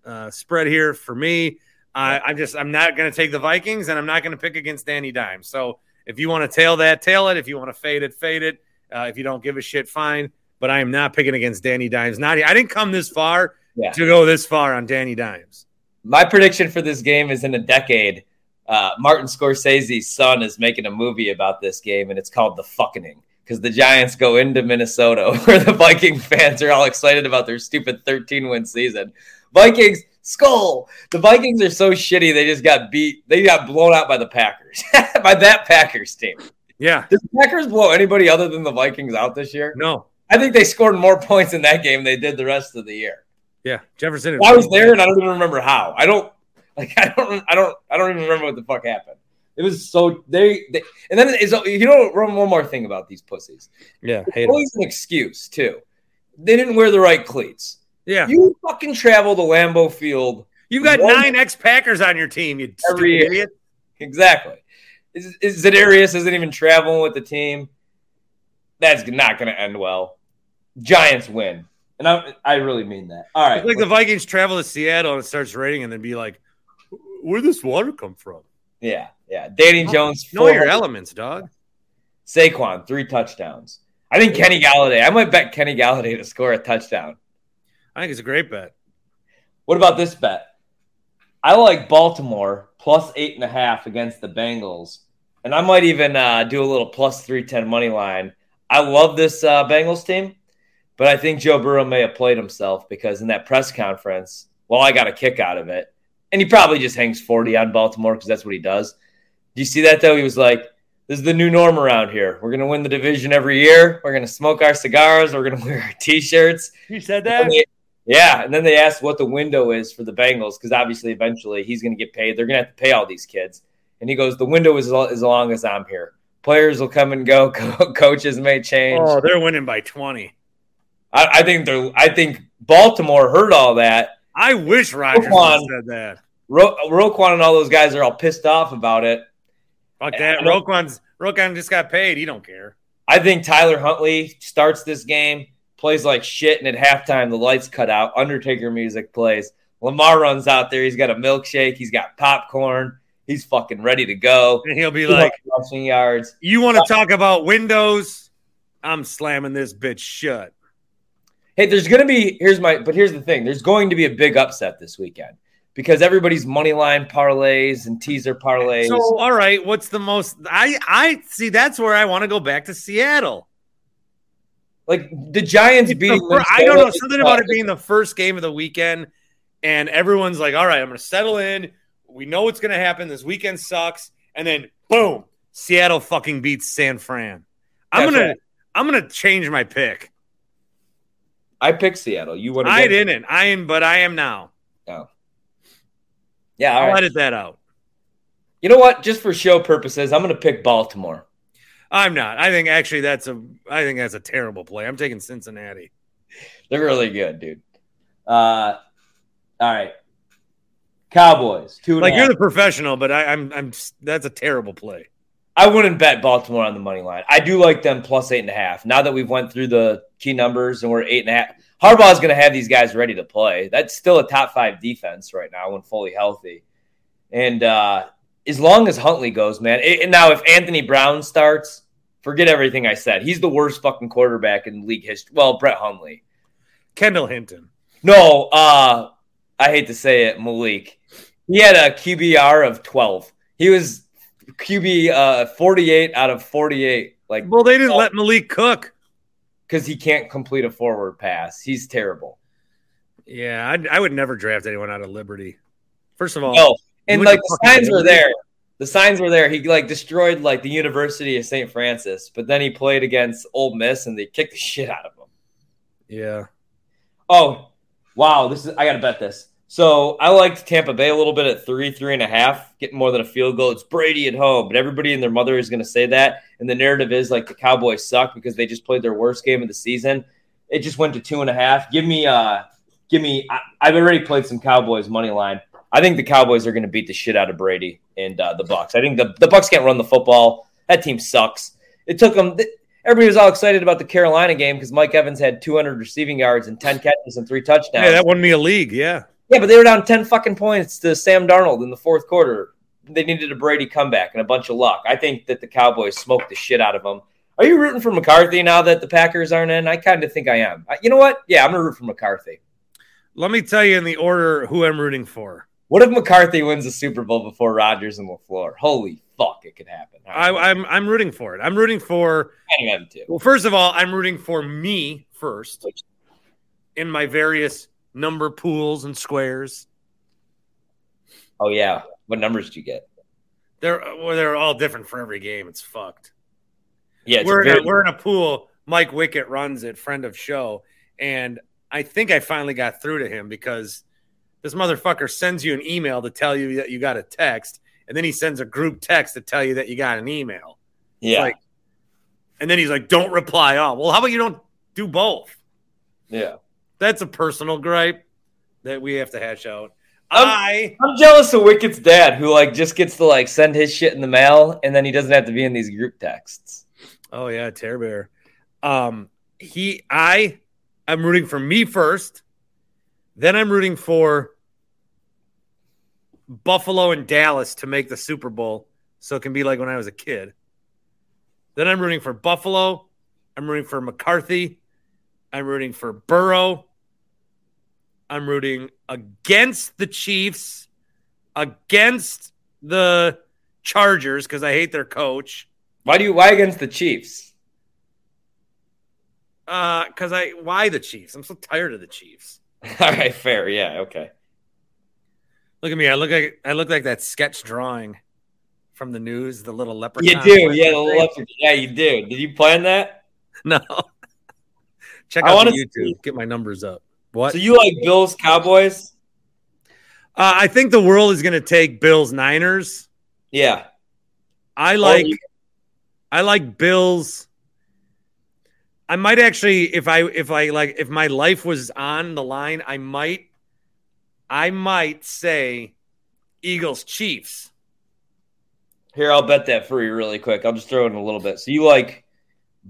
uh, spread here for me. I I'm just I'm not going to take the Vikings, and I'm not going to pick against Danny Dimes. So if you want to tail that, tail it. If you want to fade it, fade it. Uh, if you don't give a shit, fine. But I am not picking against Danny Dimes. Not I didn't come this far Yeah. to go this far on Danny Dimes. My prediction for this game is in a decade. Uh, Martin Scorsese's son is making a movie about this game, and it's called The Fucking because the Giants go into Minnesota where the Viking fans are all excited about their stupid 13 win season. Vikings, skull. The Vikings are so shitty, they just got beat. They got blown out by the Packers, by that Packers team. Yeah. Did the Packers blow anybody other than the Vikings out this year? No. I think they scored more points in that game than they did the rest of the year. Yeah. Jefferson. I was there and I don't even remember how. I don't like I don't I don't I don't even remember what the fuck happened. It was so they, they and then is you know one more thing about these pussies. Yeah. Hate It's always an excuse too. They didn't wear the right cleats. Yeah. You fucking travel to Lambeau Field You've got nine ex Packers on your team, you Every year. idiot. exactly. Is, is Za'Darius isn't even traveling with the team? That's not going to end well. Giants win, and I I really mean that. All right, It's like the Vikings travel to Seattle and it starts raining and then be like, where'd this water come from? yeah, yeah. Danny oh, Jones, Know your elements, dog. Saquon, three touchdowns. I think Kenny Golladay. I might bet Kenny Golladay to score a touchdown. I think it's a great bet. What about this bet? I like Baltimore plus eight and a half against the Bengals, and I might even uh, do a little plus three ten money line. I love this uh, Bengals team, but I think Joe Burrow may have played himself because in that press conference, well, I got a kick out of it, and he probably just hangs forty on Baltimore because that's what he does. Do you see that though? He was like, "This is the new norm around here. We're gonna win the division every year. We're gonna smoke our cigars. We're gonna wear our t-shirts." You said And they- yeah, and then they asked what the window is for the Bengals because obviously eventually he's going to get paid. They're going to have to pay all these kids, and he goes, "The window is as long as I'm here. Players will come and go. Co- coaches may change. Oh, they're winning by 20. I, I think they're. I think Baltimore heard all that. I wish Rodgers Roquan. said that. Ro- Roquan and all those guys are all pissed off about it. Fuck that. Roquan's Roquan just got paid. He don't care. I think Tyler Huntley starts this game, plays like shit, and at halftime the lights cut out. Undertaker music plays. Lamar runs out there. He's got a milkshake. He's got popcorn. He's fucking ready to go. And he'll be like, rushing yards. You want to uh, talk about windows? I'm slamming this bitch shut. Hey, there's going to be here's my but here's the thing. There's going to be a big upset this weekend because everybody's money line parlays and teaser parlays. So, all right, what's the most? I I see. That's where I want to go back to Seattle. Like the Giants It's beating. the I don't know something about it being the first game of the weekend, and everyone's like, "All right, I'm going to settle in. We know what's going to happen. This weekend sucks." And then, boom, Seattle fucking beats San Fran. I'm That's gonna right. I'm gonna change my pick. I picked Seattle. You would. I didn't. I am, but I am now. Oh. Yeah. All I'll right. edit that out. You know what? Just for show purposes, I'm going to pick Baltimore. I'm not. I think actually that's a. I think that's a terrible play. I'm taking Cincinnati. They're really good, dude. Uh, all right. Cowboys. Two Like you're the professional, but I, I'm. I'm. That's a terrible play. I wouldn't bet Baltimore on the money line. I do like them plus eight and a half. Now that we've went through the key numbers and we're eight and a half, Harbaugh is going to have these guys ready to play. That's still a top five defense right now when fully healthy. And uh, as long as Huntley goes, man. it- now if Anthony Brown starts, forget everything I said. He's the worst fucking quarterback in league history. Well, Brett Hundley. Kendall Hinton. No, uh, I hate to say it, Malik. He had a QBR of 12. He was QB uh, 48 out of 48. Like, Well, they didn't let Malik cook. because he can't complete a forward pass. He's terrible. Yeah, I, I would never draft anyone out of Liberty. First of all, No, and like the signs were there. The signs were there. He like destroyed like the University of St. Francis, but then he played against Ole Miss and they kicked the shit out of him. yeah. Oh, wow! This is I gotta bet this. So I liked Tampa Bay a little bit at three, three and a half, getting more than a field goal. It's Brady at home, but everybody and their mother is going to say that. And the narrative is like the Cowboys suck because they just played their worst game of the season. It just went to two and a half. Give me, uh, give me. I, I've already played some Cowboys money line. I think the Cowboys are going to beat the shit out of Brady and uh, the Bucks. I think the the Bucks can't run the football. That team sucks. It took them. Everybody was all excited about the Carolina game because Mike Evans had 200 receiving yards and 10 catches and three touchdowns. Yeah, that won me a league. Yeah. Yeah, but they were down 10 fucking points to Sam Darnold in the fourth quarter. They needed a Brady comeback and a bunch of luck. I think that the Cowboys smoked the shit out of them. Are you rooting for McCarthy now that the Packers aren't in? I kind of think I am. You know what? Yeah, I'm going to root for McCarthy. Let me tell you in the order who I'm rooting for. What if McCarthy wins the Super Bowl before Rodgers and LaFleur? Holy fuck, it could happen. I, I'm I'm rooting for it. I'm rooting for. I am too. Well, first of all, I'm rooting for me first in my various number pools and squares. Oh yeah, what numbers do you get? They're well, they're all different for every game. It's fucked. Yeah, it's we're in a, we're in a pool. Mike Wickett runs it, friend of show, and I think I finally got through to him because this motherfucker sends you an email to tell you that you got a text, and then he sends a group text to tell you that you got an email. yeah, like- And then he's like, "Don't reply all." Well, how about you don't do both? yeah. That's a personal gripe that we have to hash out. Um, I I'm jealous of Wickett's dad, who like just gets to like send his shit in the mail, and then he doesn't have to be in these group texts. oh yeah, Tear Bear. Um, he I I'm rooting for me first. Then I'm rooting for Buffalo and Dallas to make the Super Bowl, so it can be like when I was a kid. Then I'm rooting for Buffalo. I'm rooting for McCarthy. I'm rooting for Burrow. I'm rooting against the Chiefs, against the Chargers because I hate their coach. Why do you? Why against the Chiefs? Uh, because I why the Chiefs? I'm so tired of the Chiefs. All right, fair. Yeah, okay. Look at me. I look like I look like that sketch drawing from the news. The little leprechaun. You do, yeah. The leopard, yeah, you do. Did you plan that? No. Check I out YouTube. see- Get my numbers up. What? So you like Bills Cowboys? uh, I think the world is going to take Bills Niners. Yeah. I like. I like Bills. I might actually, if I if I like, if my life was on the line, I might, I might say, Eagles Chiefs. Here, I'll bet that for you really quick. I'll just throw in a little bit. So you like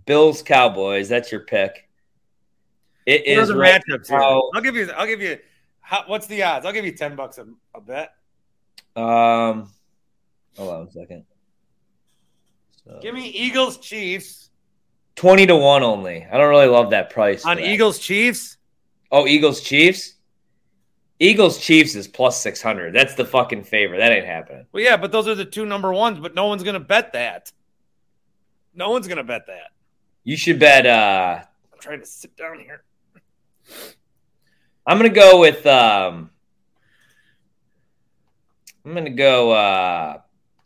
Bills Cowboys? That's your pick. It is right matchups now- I'll give you. I'll give you. How, what's the odds? I'll give you ten bucks a, a bet. Um, hold on a second. So, Give me Eagles Chiefs twenty to one only. I don't really love that price on. Eagles Chiefs. Oh, Eagles Chiefs. Eagles Chiefs is plus six hundred. That's the fucking favorite. That ain't happening. Well, yeah, but those are the two number ones. But no one's gonna bet that. No one's gonna bet that. You should bet. uh I'm trying to sit down here. I'm gonna go with. um I'm gonna go. uh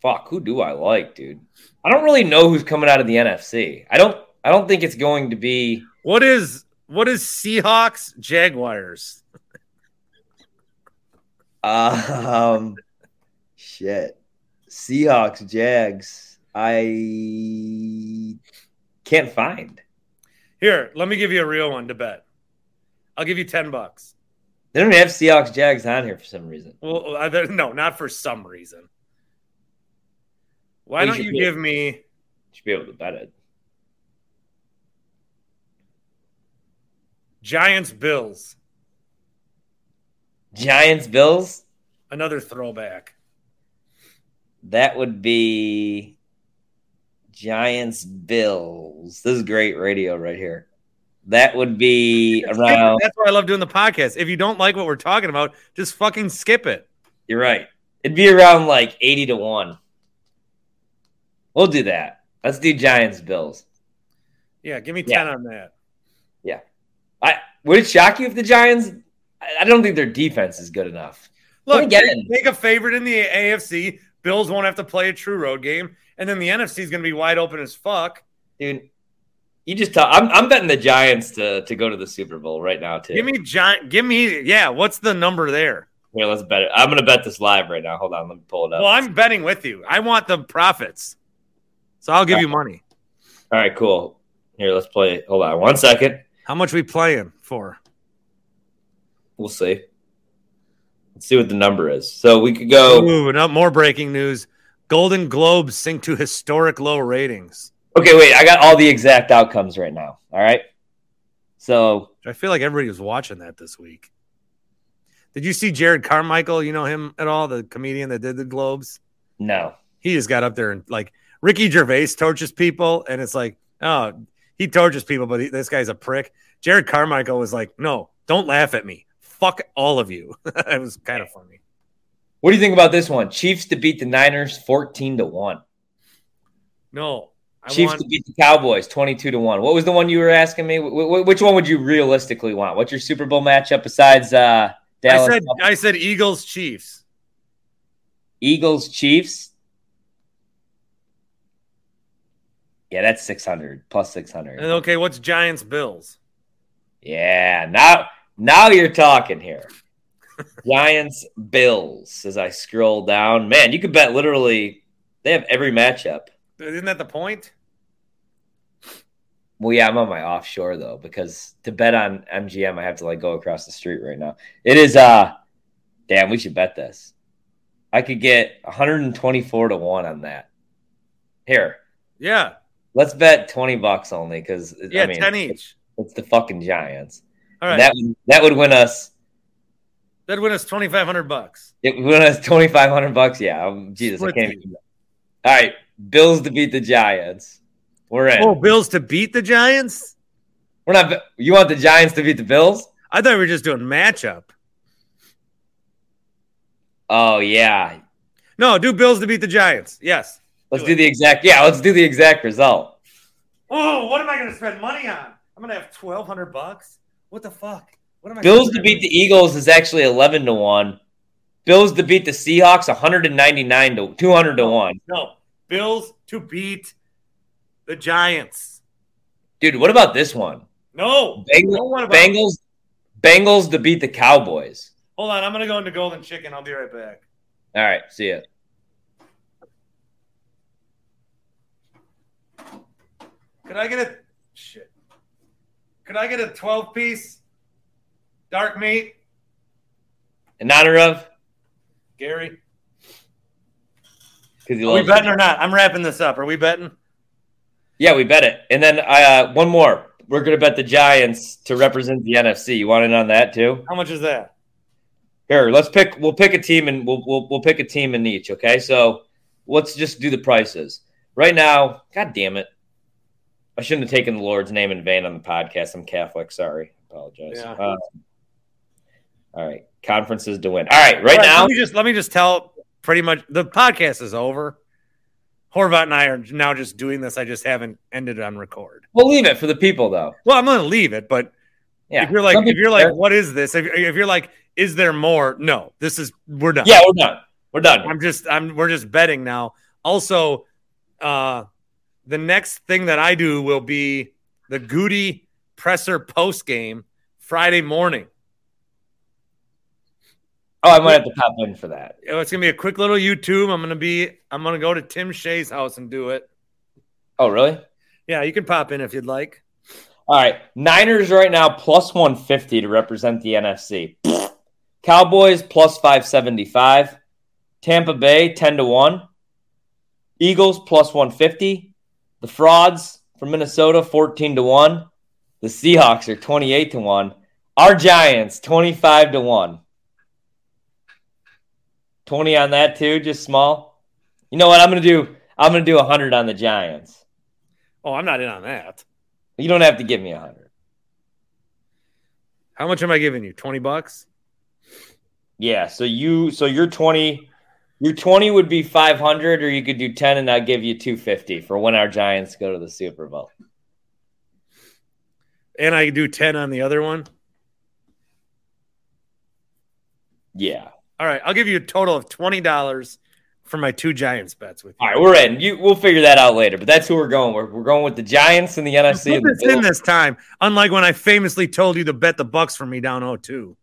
Fuck. Who do I like, dude? I don't really know who's coming out of the NFC. I don't. I don't think it's going to be. What is what is Seahawks Jaguars? Um, shit. Seahawks, Jags. I can't find. Here, let me give you a real one to bet. I'll give you ten bucks. They don't have Seahawks, Jags on here for some reason. Well, no, not for some reason. Why Well, don't you give me? You Should be able to bet it. Giants Bills. Giants, Bills. Another throwback. That would be Giants, Bills. This is great radio right here. That would be around. That's why I love doing the podcast. If you don't like what we're talking about, just fucking skip it. You're right. It'd be around like 80 to 1. We'll do that. Let's do Giants, Bills. Yeah, give me Yeah. ten on that. Yeah. I would it shock you if the Giants? I don't think their defense is good enough. Look, again- take a favorite in the AFC. Bills won't have to play a true road game, and then the NFC is going to be wide open as fuck. Dude, you just tell I'm I'm betting the Giants to to go to the Super Bowl right now too. Give me giant. Give me yeah. What's the number there? Here, let's bet it. I'm gonna bet this live right now. Hold on, let me pull it up. Well, I'm betting with you. I want the profits, so I'll give you money. All right, cool. Here, let's play. Hold on, one second. How much we playing for? We'll see. Let's see what the number is. So we could go. Ooh, no, more breaking news. Golden Globes sink to historic low ratings. Okay, wait. I got all the exact outcomes right now. All right. So I feel like everybody was watching that this week. Did you see Jerrod Carmichael? You know him at all? The comedian that did the Globes? no. He just got up there and like Ricky Gervais tortures people, and it's like, oh, he tortures people, but he, this guy's a prick. Jerrod Carmichael was like, no, don't laugh at me. Fuck all of you. it was kind of funny. What do you think about this one? Chiefs to beat the Niners 14 to 1. No, I Chiefs want to beat the Cowboys 22 to 1. What was the one you were asking me? Wh- wh- which one would you realistically want? What's your Super Bowl matchup besides uh I Dallas said I said Eagles Chiefs. Eagles Chiefs? Yeah, that's 600 plus 600. And okay, what's Giants Bills? Yeah, now now you're talking here. Giants Bills as I scroll down. Man, you could bet literally they have every matchup. Isn't that the point? Well, yeah, I'm on my offshore though because to bet on MGM, I have to like go across the street right now. It is uh, damn, we should bet this. I could get 124 to one on that. Here, Yeah, let's bet 20 bucks only because yeah, I mean, ten each. It's the fucking Giants. All right, That would that would win us. that'd win us twenty five hundred bucks. It would win us 2,500 bucks. Yeah, um, Jesus, Split I can't. Even... All right, Bills to beat the Giants. We're in. Oh, Bills to beat the Giants? We're not. You want the Giants to beat the Bills? I thought we were just doing matchup. Oh yeah, No, do Bills to beat the Giants. Yes. let's Do do the exact. Yeah, let's do the exact result. Oh, what am I going to spend money on? I'm going to have twelve hundred bucks. What the fuck? What am I? Bills to beat the Eagles is actually 11 to 1. Bills to beat the Seahawks 199 to 200 to 1. No, Bills to beat the Giants. Dude, what about this one? No, Bengals, no one about- Bengals Bengals to beat the Cowboys. Hold on, I'm going to go into Golden Chicken. I'll be right back. All right, see ya. Could I get a shit? Could I get a twelve piece dark meat, In honor of Gary? because you Are we love betting or not? I'm wrapping this up. Are we betting? Yeah, we bet it. And then uh, one more. We're gonna bet the Giants to represent the NFC. You want in on that too? How much is that? Here, let's pick. We'll pick a team and we'll we'll, we'll pick a team in each. Okay, so let's just do the prices right now. God damn it! I shouldn't have taken the Lord's name in vain on the podcast. I'm Catholic. Sorry, apologize. Yeah. Uh, all right, conferences to win. All right, right All now. let me just let me just tell. Pretty much, the podcast is over. Horvat and I are now just doing this. I just haven't ended on record. We'll leave it for the people though. Well, I'm going to leave it, but Yeah, if you're like, Some if you're like, what is this? If, if you're like, is there more? No, this is we're done. yeah, we're done. We're done. I'm just I'm we're just betting now. Also, uh the next thing that I do will be the Goody presser post game Friday morning. Oh, I might have to pop in for that. Oh, It's gonna be a quick little YouTube. I'm gonna be I'm gonna go to Tim Shea's house and do it. Oh, really? Yeah, you can pop in if you'd like. All right. Niners right now plus 150 to represent the NFC. Cowboys plus 575. Tampa Bay 10 to 1. Eagles plus 150. The Frauds from Minnesota 14 to 1. The Seahawks are 28 to 1. Our Giants 25 to 1. 20 on that too, just small. You know what? I'm going to do I'm to do 100 on the Giants. Oh, I'm not in on that. You don't have to give me 100. How much am I giving you? 20 bucks? Yeah, so you so your 20 your 20 would be 500 or you could do 10 and I'll give you 250 for when our Giants go to the Super Bowl. And I do 10 on the other one. Yeah. All right, I'll give you a total of $20 for my two Giants bets with you. All right, we're in. You we'll figure that out later, but that's who we're going. We're, we're going with the Giants and the NFC. Put this in this time, unlike when I famously told you to bet the Bucks for me down 0-2.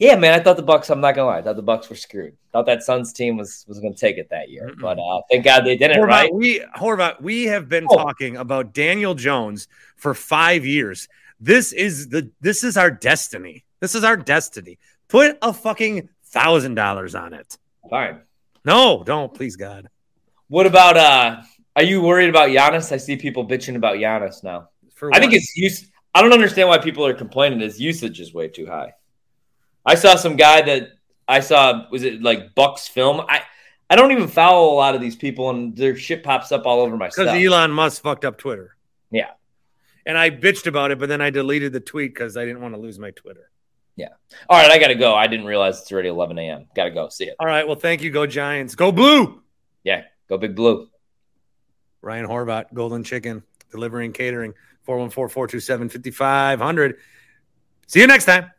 Yeah, man, I thought the Bucks. I'm not gonna lie, I thought the Bucks were screwed. Thought that Suns team was was gonna take it that year, Mm-mm. but uh, thank God they didn't. Horvat, Right? we Horvat, we have been Oh. talking about Daniel Jones for five years. This is the this is our destiny. This is our destiny. Put a fucking thousand dollars on it. Fine. No, don't, please God. What about? uh Are you worried about Giannis? I see people bitching about Giannis now. For I think it's use. I don't understand why people are complaining. His usage is way too high. I saw some guy that I saw was it like Bucks film. I I don't even follow a lot of these people, and their shit pops up all over my because. Elon Musk fucked up Twitter. Yeah. And I bitched about it, but then I deleted the tweet because I didn't want to lose my Twitter. Yeah. All right, I gotta go. I didn't realize it's already 11 a.m. Gotta go. See it. All right. Well, thank you. Go Giants. Go Blue. Yeah, go big blue. Ryan Horvat, Golden Chicken, delivering catering, 414 427 5500. See you next time.